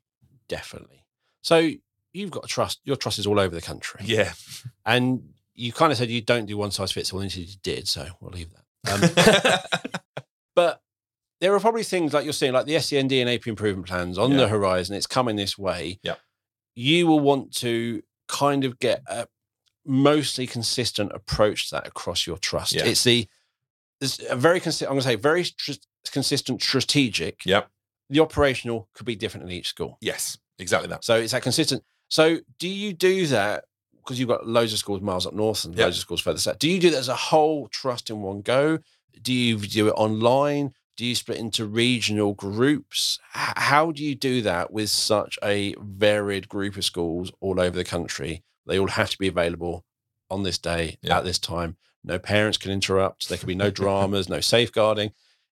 definitely. So you've got a trust, your trust is all over the country. Yeah. And you kind of said you don't do one size fits all, and you did. So we'll leave that. Um, but there are probably things like you're seeing, like the SEND and AP improvement plans on Yeah. the horizon. It's coming this way. Yep. You will want to kind of get a mostly consistent approach to that across your trust. Yeah. It's the there's a very consistent. I'm going to say very str- consistent strategic. Yep. The operational could be different in each school. Yes. Exactly that. So it's that consistent. So do you do that because you've got loads of schools miles up north and Yep. loads of schools further south? Do you do that as a whole trust in one go? Do you do it online? Do you split into regional groups? H- How do you do that with such a varied group of schools all over the country? They all have to be available on this day Yeah. at this time. No parents can interrupt. There can be no dramas, no safeguarding.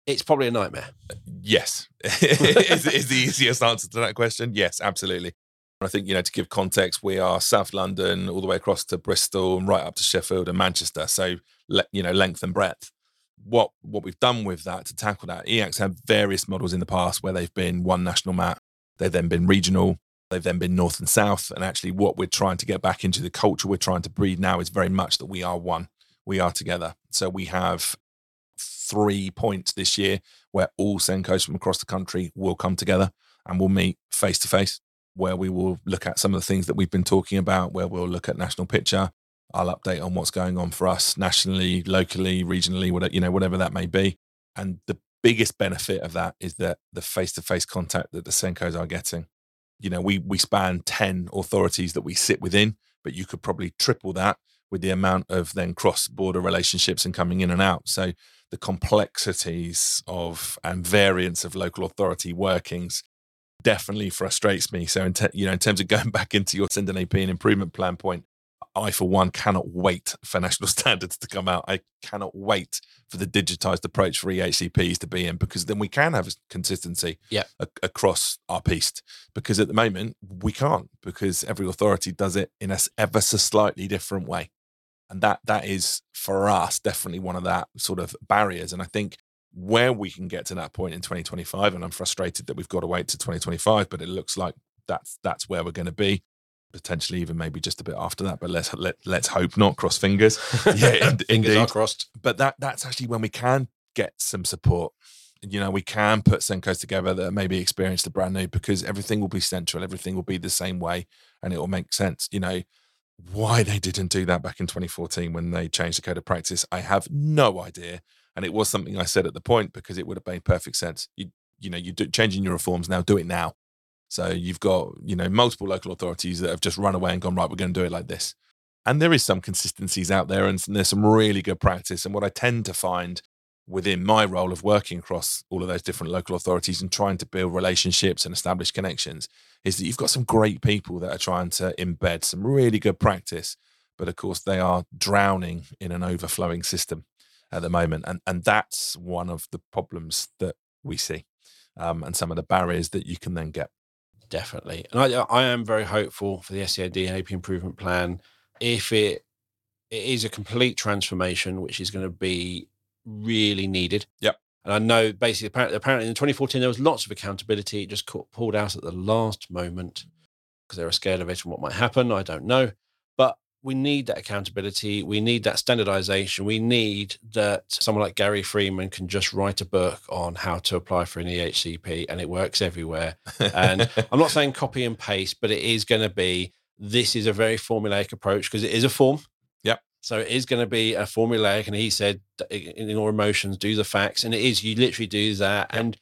It's probably a nightmare. Uh, yes, is, is the easiest answer to that question. Yes, absolutely. I think you know to give context, we are South London all the way across to Bristol and right up to Sheffield and Manchester. So you know length and breadth. What what we've done with that to tackle that, E-ACT's had various models in the past where they've been one national map, they've then been regional, they've then been north and south. And actually, what we're trying to get back into the culture we're trying to breed now is very much that we are one, we are together. So we have three points this year where all SENCOs from across the country will come together and we'll meet face to face, where we will look at some of the things that we've been talking about, where we'll look at national picture. I'll update on what's going on for us nationally, locally, regionally, whatever, you know, whatever that may be. And the biggest benefit of that is that the face-to-face contact that the SENCOs are getting. You know, we we span 10 authorities that we sit within, but you could probably triple that with the amount of then cross-border relationships and coming in and out. So the complexities of and variance of local authority workings definitely frustrates me. So, in te- you know, in terms of going back into your Send an AP and improvement plan point, I, for one, cannot wait for national standards to come out. I cannot wait for the digitized approach for EHCPs to be in because then we can have consistency yeah. a- across our piece. Because at the moment, we can't because every authority does it in a ever so slightly different way. And that that is for us definitely one of that sort of barriers. And I think where we can get to that point in 2025, and I'm frustrated that we've got to wait to 2025, but it looks like that's that's where we're going to be potentially even maybe just a bit after that. But let's let let's hope not. Cross fingers. Yeah, in, fingers are crossed. But that that's actually when we can get some support. You know, we can put SENCOs together that maybe experienced the brand new because everything will be central, everything will be the same way, and it will make sense. You know, why they didn't do that back in 2014 when they changed the code of practice, I have no idea. And it was something I said at the point because it would have made perfect sense. You you know, you're changing your reforms now, do it now. So you've got, you know, multiple local authorities that have just run away and gone, right, we're going to do it like this. And there is some consistencies out there and there's some really good practice. And what I tend to find within my role of working across all of those different local authorities and trying to build relationships and establish connections is that you've got some great people that are trying to embed some really good practice. But of course, they are drowning in an overflowing system at the moment. And, and that's one of the problems that we see um, and some of the barriers that you can then get definitely. And I, I am very hopeful for the SEND and AP improvement plan. If it it is a complete transformation, which is going to be really needed. Yep. And I know basically, apparently, apparently in 2014, there was lots of accountability. It just caught, pulled out at the last moment because they were scared of it and what might happen. I don't know. We need that accountability. We need that standardization. We need that someone like Gary Freeman can just write a book on how to apply for an EHCP and it works everywhere. And I'm not saying copy and paste, but it is going to be this is a very formulaic approach because it is a form. Yep. So it is going to be a formulaic. And he said, in emotions, do the facts. And it is, you literally do that. Yep. And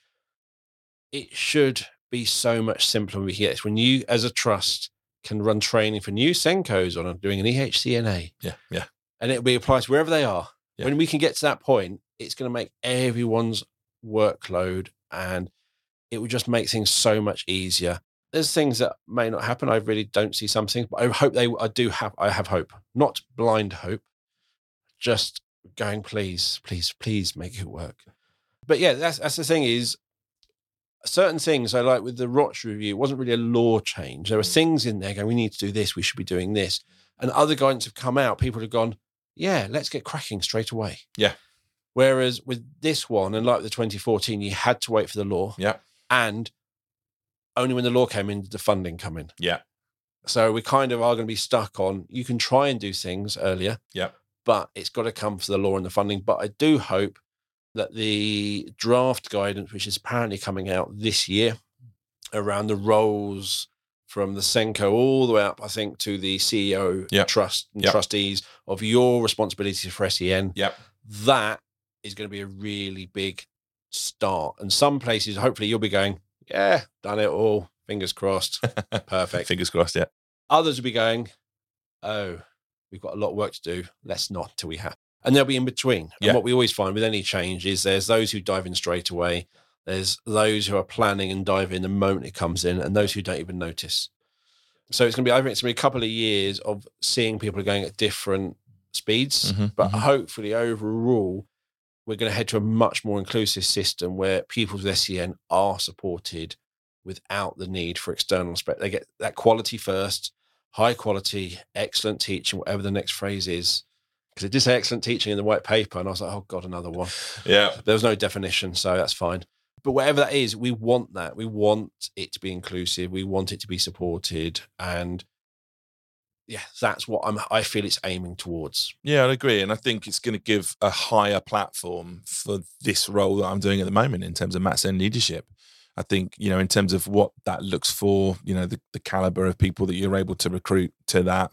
it should be so much simpler when we get this. When you, as a trust, can run training for new SENCOs on doing an EHCNA. Yeah, yeah. And it'll be applied to wherever they are. Yeah. When we can get to that point, it's going to make everyone's workload and it will just make things so much easier. There's things that may not happen. I really don't see some things, but I hope they, I do have, I have hope, not blind hope, just going, please, please, please make it work. But yeah, that's, that's the thing is certain things I like with the Roch review, it wasn't really a law change. There were mm. things in there going, we need to do this, we should be doing this. And other guidance have come out, people have gone, yeah, let's get cracking straight away. Yeah. Whereas with this one, and like the 2014, you had to wait for the law. Yeah. And only when the law came in did the funding come in. Yeah. So we kind of are going to be stuck on you can try and do things earlier. Yeah. But it's got to come for the law and the funding. But I do hope that the draft guidance, which is apparently coming out this year, around the roles from the SENCO all the way up, I think, to the CEO yep. trust and yep. trustees of your responsibilities for SEN. Yep. That is going to be a really big start. And some places, hopefully, you'll be going, yeah, done it all. Fingers crossed. Perfect. Fingers crossed, yeah. Others will be going, oh, we've got a lot of work to do. Let's not till we have and they'll be in between. And yeah. what we always find with any change is there's those who dive in straight away, there's those who are planning and dive in the moment it comes in, and those who don't even notice. So it's going to be, I think it's going to be a couple of years of seeing people going at different speeds, mm-hmm, but mm-hmm. hopefully overall, we're going to head to a much more inclusive system where people with SEN are supported without the need for external spec. They get that quality first, high quality, excellent teaching, whatever the next phrase is because it did say excellent teaching in the white paper, and I was like, oh god, another one. Yeah, there was no definition, so that's fine. But whatever that is, we want that. We want it to be inclusive. We want it to be supported, and yeah, that's what I'm. I feel it's aiming towards. Yeah, I agree, and I think it's going to give a higher platform for this role that I'm doing at the moment in terms of MAT SEND leadership. I think you know in terms of what that looks for, you know, the, the caliber of people that you're able to recruit to that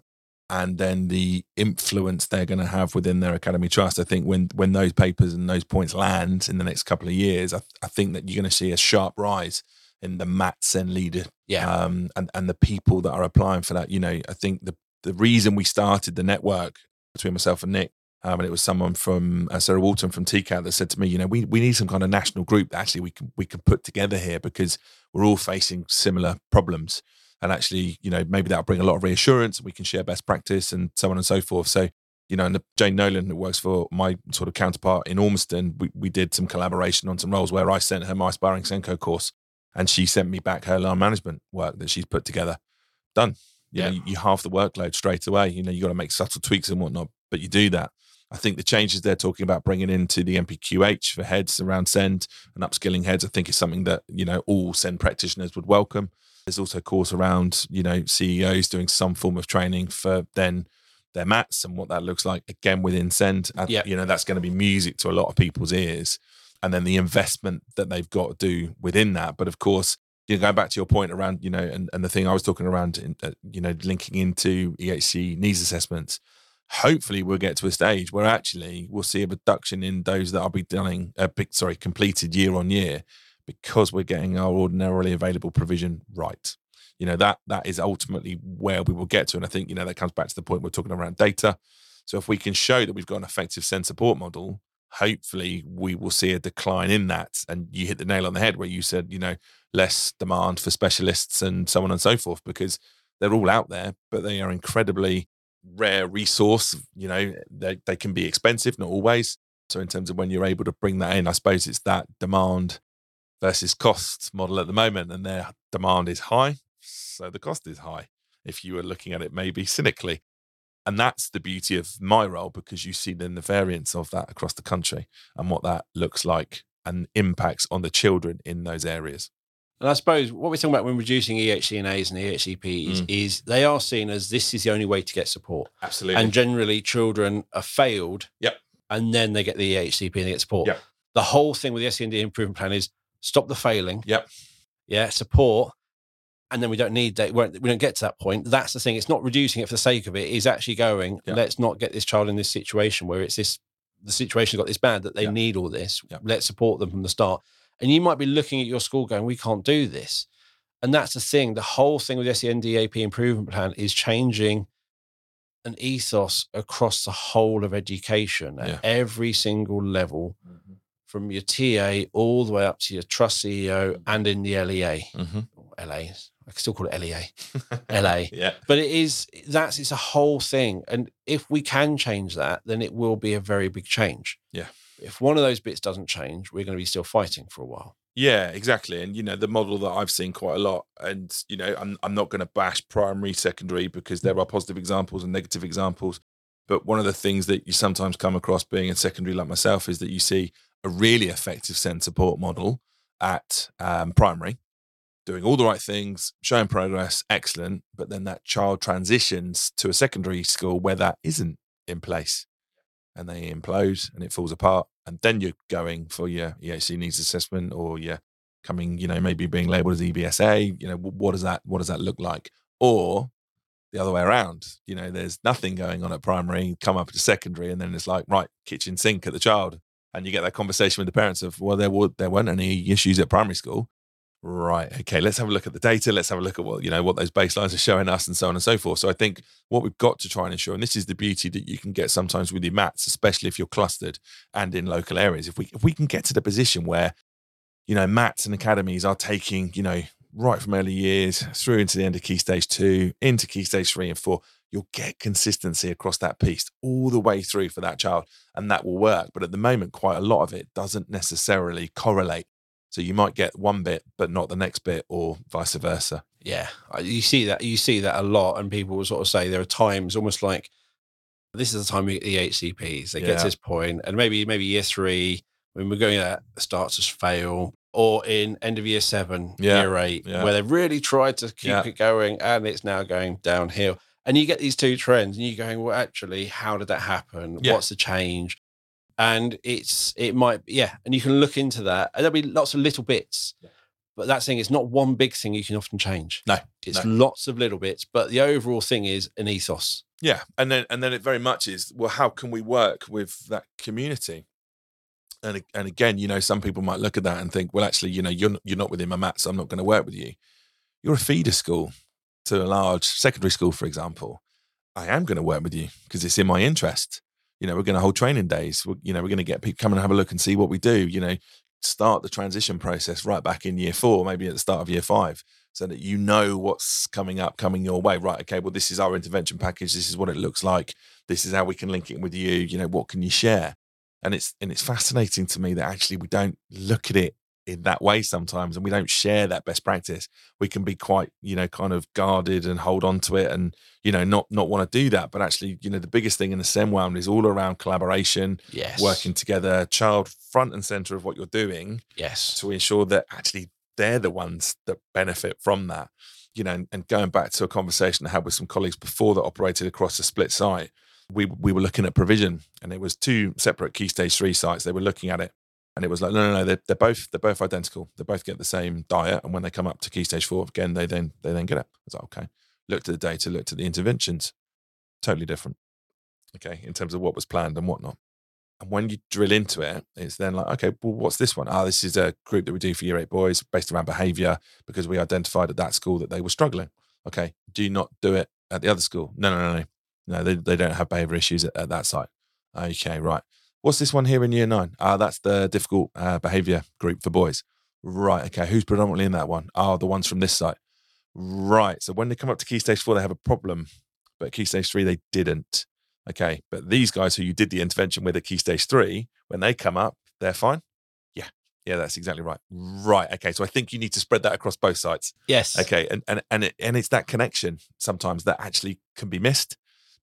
and then the influence they're going to have within their academy trust. I think when when those papers and those points land in the next couple of years, I, I think that you're going to see a sharp rise in the MAT SEND leader, Yeah. um, and and the people that are applying for that. You know, I think the the reason we started the network between myself and Nick. Um, and it was someone from uh, Sarah Walton from TCAT that said to me, you know, we, we need some kind of national group that actually we can we can put together here because we're all facing similar problems and actually, you know, maybe that'll bring a lot of reassurance. We can share best practice and so on and so forth. So, you know, and the, Jane Nolan, who works for my sort of counterpart in Ormiston, we, we did some collaboration on some roles where I sent her my Aspiring SENCO course and she sent me back her line management work that she's put together. Done. You Yeah. know, you, you halve the workload straight away. You know, you got to make subtle tweaks and whatnot, but you do that. I think the changes they're talking about bringing into the NPQH for heads around send and upskilling heads, I think is something that, you know, all send practitioners would welcome. There's also a course around, you know, CEOs doing some form of training for then their mats and what that looks like again within send. I- Yeah. You know, that's going to be music to a lot of people's ears. And then the investment that they've got to do within that. But of course, you know, going back to your point around, you know, and, and the thing I was talking around, in, uh, you know, linking into EHC needs assessments, hopefully we'll get to a stage where actually we'll see a reduction in those that are be done, uh, big, sorry, completed year on year because we're getting our ordinarily available provision right. You know, that that is ultimately where we will get to. And I think, you know, that comes back to the point we're talking around data. So if we can show that we've got an effective send support model, hopefully we will see a decline in that. And you hit the nail on the head where you said, you know, less demand for specialists and so on and so forth, because they're all out there, but they are incredibly rare resource. You know, they, they can be expensive, not always. So in terms of when you're able to bring that in, I suppose it's that demand versus cost model at the moment, and their demand is high, so the cost is high. If you were looking at it maybe cynically, and that's the beauty of my role because you see then the variance of that across the country and what that looks like and impacts on the children in those areas. And I suppose what we're talking about when reducing EHCNAs and EHCPs mm. is they are seen as this is the only way to get support. Absolutely. And generally, children are failed. Yep. And then they get the EHCP and they get support. Yep. The whole thing with the SEND improvement plan is stop the failing. Yep. Yeah. Support. And then we don't need that. We don't get to that point. That's the thing. It's not reducing it for the sake of it. It's actually going, Yep. let's not get this child in this situation where it's this, the situation's got this bad that they Yep. need all this. Yep. Let's support them from the start. And you might be looking at your school going, we can't do this. And that's the thing. The whole thing with the SENDAP improvement plan is changing an ethos across the whole of education at Yeah. every single level, mm-hmm. From your TA all the way up to your trust CEO and in the LEA, hmm or LA. I can still call it LEA, LA. yeah. But it is that's it's a whole thing. And if we can change that, then it will be a very big change. Yeah. If one of those bits doesn't change, we're going to be still fighting for a while. Yeah, exactly. And you know, the model that I've seen quite a lot, and you know, I'm I'm not going to bash primary, secondary because there are positive examples and negative examples. But one of the things that you sometimes come across being in secondary like myself is that you see a really effective send support model at um, primary, doing all the right things, showing progress, excellent. But then that child transitions to a secondary school where that isn't in place and they implode and it falls apart. And then you're going for your EHC needs assessment or you're coming, you know, maybe being labeled as EBSA. You know, what does that what does that look like? Or the other way around, you know, there's nothing going on at primary, come up to secondary, and then it's like, right, kitchen sink at the child. And you get that conversation with the parents of, well, there were there weren't any issues at primary school. Right. Okay. Let's have a look at the data. Let's have a look at what, you know, what those baselines are showing us and so on and so forth. So I think what we've got to try and ensure, and this is the beauty that you can get sometimes with your mats, especially if you're clustered and in local areas. If we if we can get to the position where, you know, mats and academies are taking, you know, right from early years through into the end of key stage two, into key stage three and four, you'll get consistency across that piece all the way through for that child. And that will work. But at the moment, quite a lot of it doesn't necessarily correlate. So you might get one bit, but not the next bit, or vice versa. Yeah, you see that you see that a lot, and people will sort of say there are times almost like this is the time we get the HCPs. They get to this point, and maybe maybe year three when we're going at starts to fail, or in end of year seven, Yeah, year eight, yeah. where they've really tried to keep Yeah. it going, and it's now going downhill. And you get these two trends, and you're going, well, actually, how did that happen? Yeah. What's the change? And it's it might yeah, and you can look into that, and there'll be lots of little bits. But that thing is not one big thing you can often change. No, It's no. lots of little bits, but the overall thing is an ethos. Yeah, and then and then it very much is well, how can we work with that community? And and again, you know, some people might look at that and think, well, actually, you know, you're not, you're not within my mat, so I'm not going to work with you. You're a feeder school to a large secondary school, for example. I am going to work with you because it's in my interest. You know, we're going to hold training days. We're, you know, we're going to get people come and have a look and see what we do. You know, start the transition process right back in year four, maybe at the start of year five, so that you know what's coming up, coming your way. Right, okay, well, this is our intervention package. This is what it looks like. This is how we can link it with you. You know, what can you share? And it's and it's fascinating to me that actually we don't look at it in that way sometimes and we don't share that best practice we can be quite you know kind of guarded and hold on to it and you know not not want to do that but actually you know the biggest thing in the sem world is all around collaboration Yes. working together child front and center of what you're doing Yes. to ensure that actually they're the ones that benefit from that you know and, and going back to a conversation i had with some colleagues before that operated across a split site we we were looking at provision and it was two separate key stage three sites they were looking at it and it was like no no no they're, they're both they're both identical they both get the same diet and when they come up to key stage four again they then they then get it i was like okay looked at the data looked at the interventions totally different okay in terms of what was planned and whatnot and when you drill into it, it's then like, okay, well, what's this one? Ah, this is a group that we do for year eight boys based around behavior because we identified at that school that they were struggling. Okay. Do you not do it at the other school? No, no, no, no. No, they, they don't have behavior issues at, at that site. Okay, right. What's this one here in year nine? Ah, that's the difficult uh, behavior group for boys. Right. Okay. Who's predominantly in that one? Oh, the ones from this site. Right. So when they come up to key stage four, they have a problem, but key stage three, they didn't. Okay. But these guys who you did the intervention with at key stage three, when they come up, they're fine. Yeah. Yeah, that's exactly right. Right. Okay. So I think you need to spread that across both sites. Yes. Okay. And and and, it, and it's that connection sometimes that actually can be missed.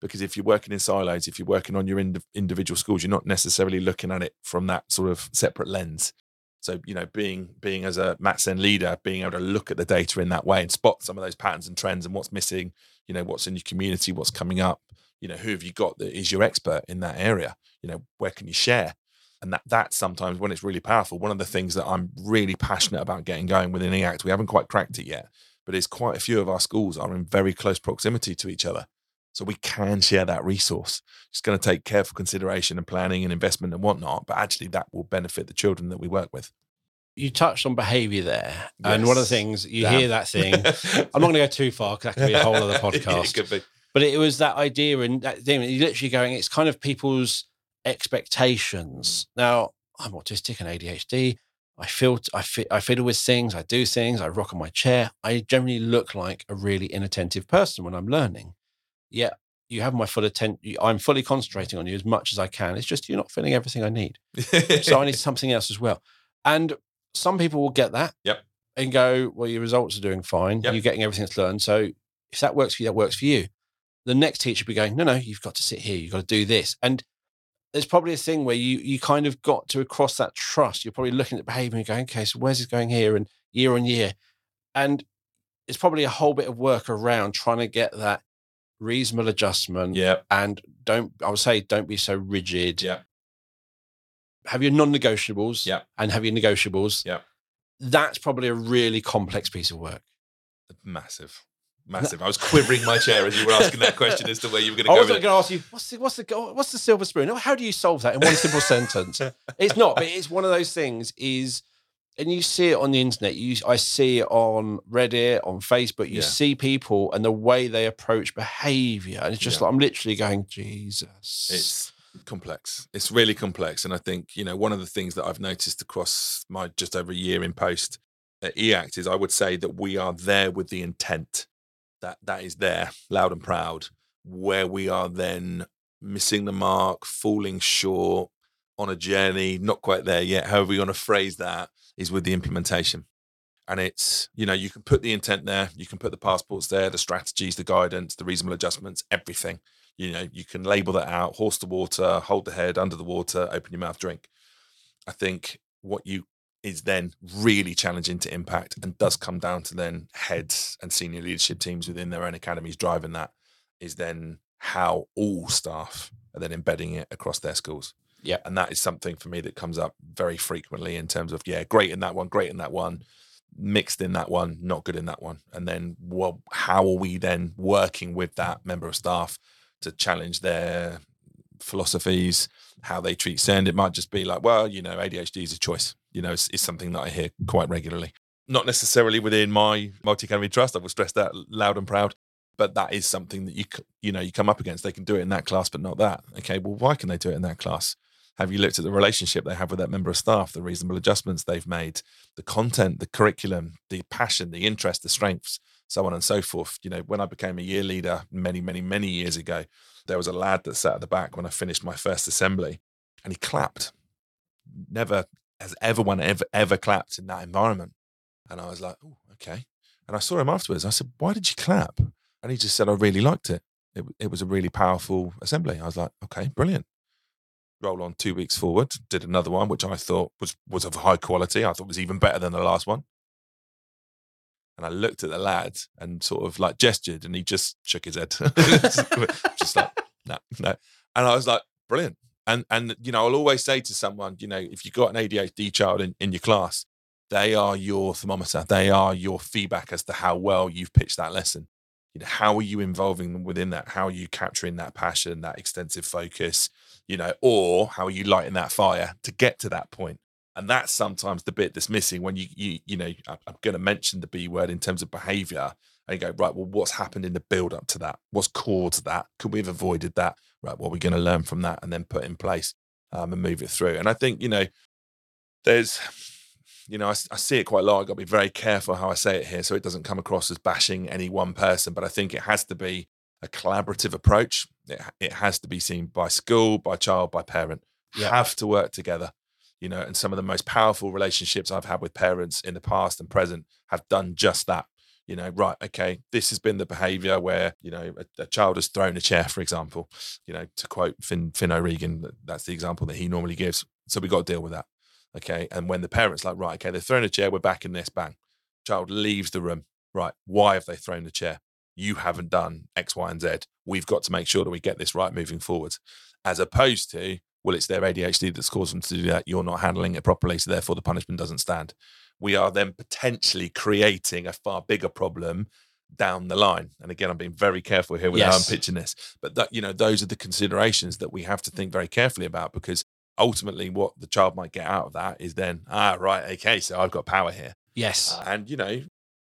Because if you're working in silos, if you're working on your ind- individual schools, you're not necessarily looking at it from that sort of separate lens. So you know, being being as a MAT SEND leader, being able to look at the data in that way and spot some of those patterns and trends and what's missing. You know, what's in your community, what's coming up. You know, who have you got that is your expert in that area? You know, where can you share? And that that sometimes when it's really powerful. One of the things that I'm really passionate about getting going within E-ACT, we haven't quite cracked it yet, but it's quite a few of our schools are in very close proximity to each other. So we can share that resource. It's going to take careful consideration and planning and investment and whatnot, but actually that will benefit the children that we work with. You touched on behavior there. And one of the things you Damn. hear that thing, I'm not going to go too far because that could be a whole other it podcast. could be. but it was that idea and that thing. You're literally going, it's kind of people's expectations. Mm. Now, I'm autistic and ADHD. I feel I fi- I fiddle with things. I do things. I rock on my chair. I generally look like a really inattentive person when I'm learning. Yet you have my full attention. I'm fully concentrating on you as much as I can. It's just you're not filling everything I need. So I need something else as well. And some people will get that. Yep. And go, well, your results are doing fine. Yep. You're getting everything that's learned. So if that works for you, that works for you. The next teacher will be going, no, no, you've got to sit here. You've got to do this. And there's probably a thing where you you kind of got to across that trust. You're probably looking at behavior and going, okay, so where's this going here? And year on year. And it's probably a whole bit of work around trying to get that reasonable adjustment. yeah, And don't, I would say, don't be so rigid yeah, have your non-negotiables Yeah. and have your negotiables. Yeah. That's probably a really complex piece of work. massive, massive. I was quivering my chair as you were asking that question as to where you were going to I was going to ask you, what's the, what's the what's the silver spoon? How do you solve that in one simple sentence? It's not, but it's one of those things. Is and you see it on the internet. You, I see it on Reddit, on Facebook. You Yeah. see people and the way they approach behavior, and it's just Yeah. like I'm literally going, Jesus. It's complex. It's really complex. And I think, you know, one of the things that I've noticed across my just over a year in post at E-ACT is I would say that we are there with the intent that that is there, loud and proud, where we are then missing the mark, falling short on a journey, not quite there yet. However, you want to phrase that is with the implementation. And it's, you know, you can put the intent there, you can put the passports there, the strategies, the guidance, the reasonable adjustments, everything. You know you can label that out horse the water hold the head under the water open your mouth drink. I think what you is then really challenging to impact and does come down to then heads and senior leadership teams within their own academies driving that is then how all staff are then embedding it across their schools Yeah. and that is something for me that comes up very frequently in terms of yeah great in that one great in that one mixed in that one not good in that one and then well how are we then working with that member of staff to challenge their philosophies, how they treat send. It might just be like, well, you know, ADHD is a choice. You know, it's, it's something that I hear quite regularly. Not necessarily within my multi academy trust. I will stress that loud and proud. But that is something that you you know you come up against. They can do it in that class, but not that. Okay, well, why can they do it in that class? Have you looked at the relationship they have with that member of staff, the reasonable adjustments they've made, the content, the curriculum, the passion, the interest, the strengths, so on and so forth? You know, when I became a year leader many, many, many years ago, there was a lad that sat at the back when I finished my first assembly and he clapped. Never has everyone ever, ever clapped in that environment. And I was like, oh, okay. And I saw him afterwards. I said, why did you clap? And he just said, I really liked it. It, it was a really powerful assembly. I was like, okay, brilliant roll on two weeks forward, did another one, which I thought was was of high quality. I thought was even better than the last one. And I looked at the lad and sort of like gestured, and he just shook his head, just like no, no. And I was like, brilliant. And and you know, I'll always say to someone, you know, if you've got an ADHD child in, in your class, they are your thermometer. They are your feedback as to how well you've pitched that lesson. You know, how are you involving them within that? How are you capturing that passion, that extensive focus? You know, or how are you lighting that fire to get to that point? And that's sometimes the bit that's missing when you, you, you know, I'm going to mention the B word in terms of behavior and you go, right, well, what's happened in the build up to that? What's caused that? Could we have avoided that? Right, what are we going to learn from that and then put in place um, and move it through? And I think, you know, there's, you know, I, I see it quite a lot. I've got to be very careful how I say it here so it doesn't come across as bashing any one person, but I think it has to be a collaborative approach. It, it has to be seen by school, by child, by parent. Yeah. Have to work together. You know, and some of the most powerful relationships I've had with parents in the past and present have done just that. You know, right, okay, this has been the behavior where, you know, a, a child has thrown a chair, for example. You know, to quote Finn, Finn O'Regan, that's the example that he normally gives. So we've got to deal with that. Okay. And when the parents like, right, okay, they've thrown a chair, we're back in this, bang. Child leaves the room. Right. Why have they thrown the chair? You haven't done X, Y, and Z. We've got to make sure that we get this right moving forward. As opposed to, well, it's their ADHD that's caused them to do that. You're not handling it properly. So therefore the punishment doesn't stand. We are then potentially creating a far bigger problem down the line. And again, I'm being very careful here with yes. how I'm pitching this. But that, you know, those are the considerations that we have to think very carefully about because ultimately what the child might get out of that is then, ah, right, okay, so I've got power here. Yes. Uh, and you know,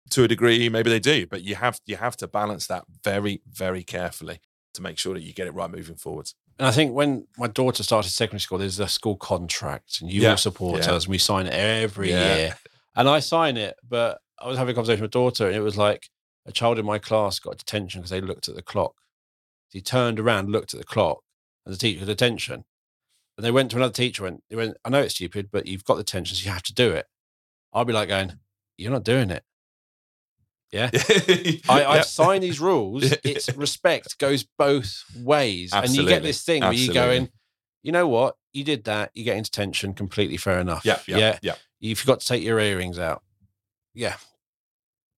to a degree, maybe they do, but you have you have to balance that very, very carefully to make sure that you get it right moving forwards. And I think when my daughter started secondary school, there's a school contract, and you yeah. will support yeah. us, and we sign it every yeah. year. And I sign it, but I was having a conversation with my daughter, and it was like a child in my class got detention because they looked at the clock. He turned around, looked at the clock, and the teacher had detention. And they went to another teacher, and they went, "I know it's stupid, but you've got the detention, so you have to do it." I'll be like going, "You're not doing it." Yeah. I, I yep. sign these rules. It's respect goes both ways. And you get this thing where you go going, you know what? You did that. You get into tension. Completely fair enough. Yeah. Yeah. Yeah. You forgot to take your earrings out. Yeah.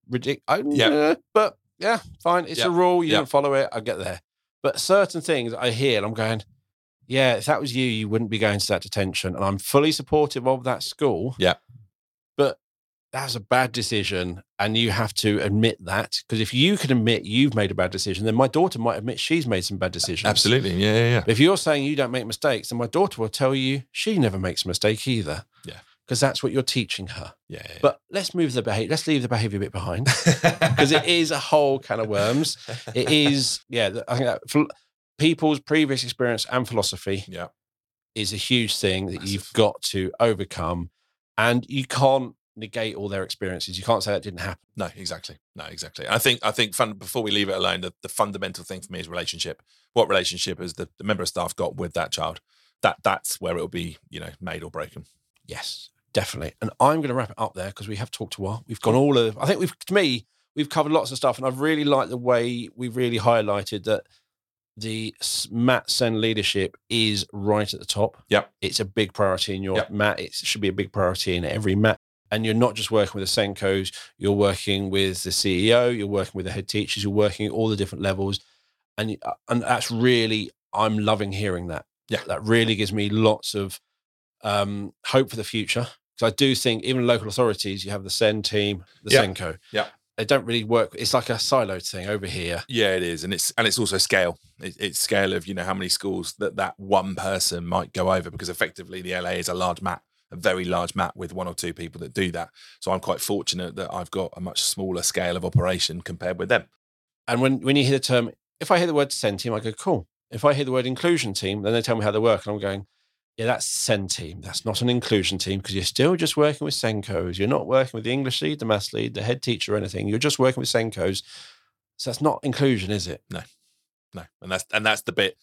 Ridiculous. Yeah. Uh, but yeah, fine. It's a rule. You don't follow it. I get there. But certain things I hear and I'm going, yeah, if that was you, you wouldn't be going to that detention. And I'm fully supportive of that school. Yeah that's a bad decision and you have to admit that because if you can admit you've made a bad decision then my daughter might admit she's made some bad decisions. Absolutely. Yeah yeah, yeah. if you're saying you don't make mistakes then my daughter will tell you she never makes a mistake either. Yeah. Because that's what you're teaching her. Yeah, yeah but let's move the behavior let's leave the behavior a bit behind because it is a whole can of worms. It is yeah i think that people's previous experience and philosophy yeah. is a huge thing that Massive. you've got to overcome and you can't negate all their experiences. You can't say that didn't happen. No, exactly. No, exactly. I think I think fun, before we leave it alone, the, the fundamental thing for me is relationship. What relationship has the, the member of staff got with that child? That that's where it will be, you know, made or broken. Yes, definitely. And I'm going to wrap it up there because we have talked a while. We've gone all of. I think we've to me we've covered lots of stuff, and I've really liked the way we really highlighted that the MAT Sen leadership is right at the top. Yeah, It's a big priority in your yep. MAT. It should be a big priority in every MAT and you're not just working with the SENCOs you're working with the CEO, you're working with the head teachers, you're working at all the different levels. And, uh, and that's really, I'm loving hearing that. Yeah. That really gives me lots of um, hope for the future. Because I do think even local authorities, you have the sen team, the yeah. SENCO. Yeah. they don't really work. It's like a siloed thing over here. Yeah, it is, and it's and it's also scale. It, it's scale of you know how many schools that that one person might go over because effectively the LA is a large map, a very large map with one or two people that do that. So I'm quite fortunate that I've got a much smaller scale of operation compared with them. And when when you hear the term, if I hear the word SEND team, I go cool. If I hear the word inclusion team, then they tell me how they work, and I'm going, yeah, that's SEND team. That's not an inclusion team because you're still just working with SENCOs. You're not working with the English lead, the maths lead, the head teacher, or anything. You're just working with SENCOs. So that's not inclusion, is it? No, no, and that's and that's the bit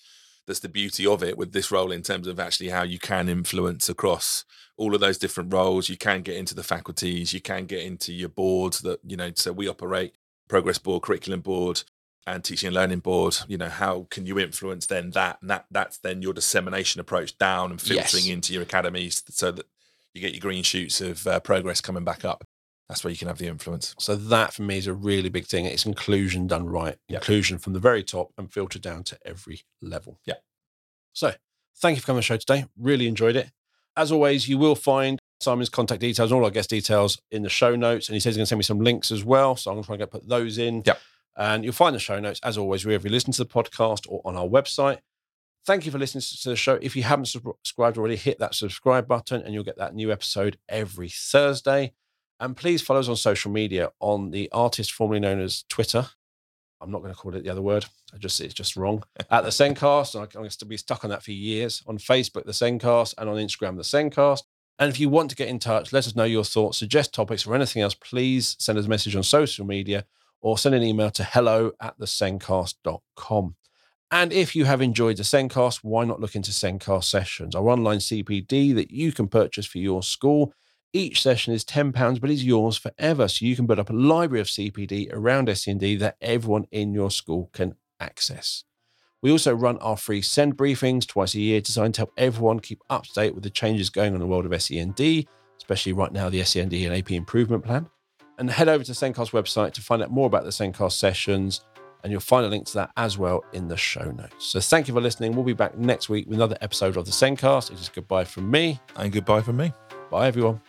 that's the beauty of it with this role in terms of actually how you can influence across all of those different roles. You can get into the faculties, you can get into your boards that you know. So we operate progress board, curriculum board, and teaching and learning board you know how can you influence then that and that that's then your dissemination approach down and filtering yes. into your academies so that you get your green shoots of uh, progress coming back up that's where you can have the influence so that for me is a really big thing it's inclusion done right yep. inclusion from the very top and filtered down to every level yeah so thank you for coming on the show today really enjoyed it as always you will find Simon's contact details and all our guest details in the show notes and he says he's going to send me some links as well so I'm going to try and get put those in yeah and you'll find the show notes, as always, wherever you listen to the podcast or on our website. Thank you for listening to the show. If you haven't subscribed already, hit that subscribe button and you'll get that new episode every Thursday. And please follow us on social media on the artist formerly known as Twitter. I'm not going to call it the other word. I just it's just wrong. At the Sendcast, and I'm going to be stuck on that for years. On Facebook, the Sendcast, and on Instagram, the Sendcast. And if you want to get in touch, let us know your thoughts, suggest topics, or anything else, please send us a message on social media or send an email to hello at thesendcast.com. And if you have enjoyed the Sendcast, why not look into Sendcast sessions, our online CPD that you can purchase for your school. Each session is £10, but is yours forever. So you can build up a library of CPD around SEND that everyone in your school can access. We also run our free SEND briefings twice a year designed to help everyone keep up to date with the changes going on in the world of SEND, especially right now, the SEND and AP improvement plan and head over to Sendcast website to find out more about the Sendcast sessions. And you'll find a link to that as well in the show notes. So thank you for listening. We'll be back next week with another episode of the Sendcast. It is goodbye from me. And goodbye from me. Bye, everyone.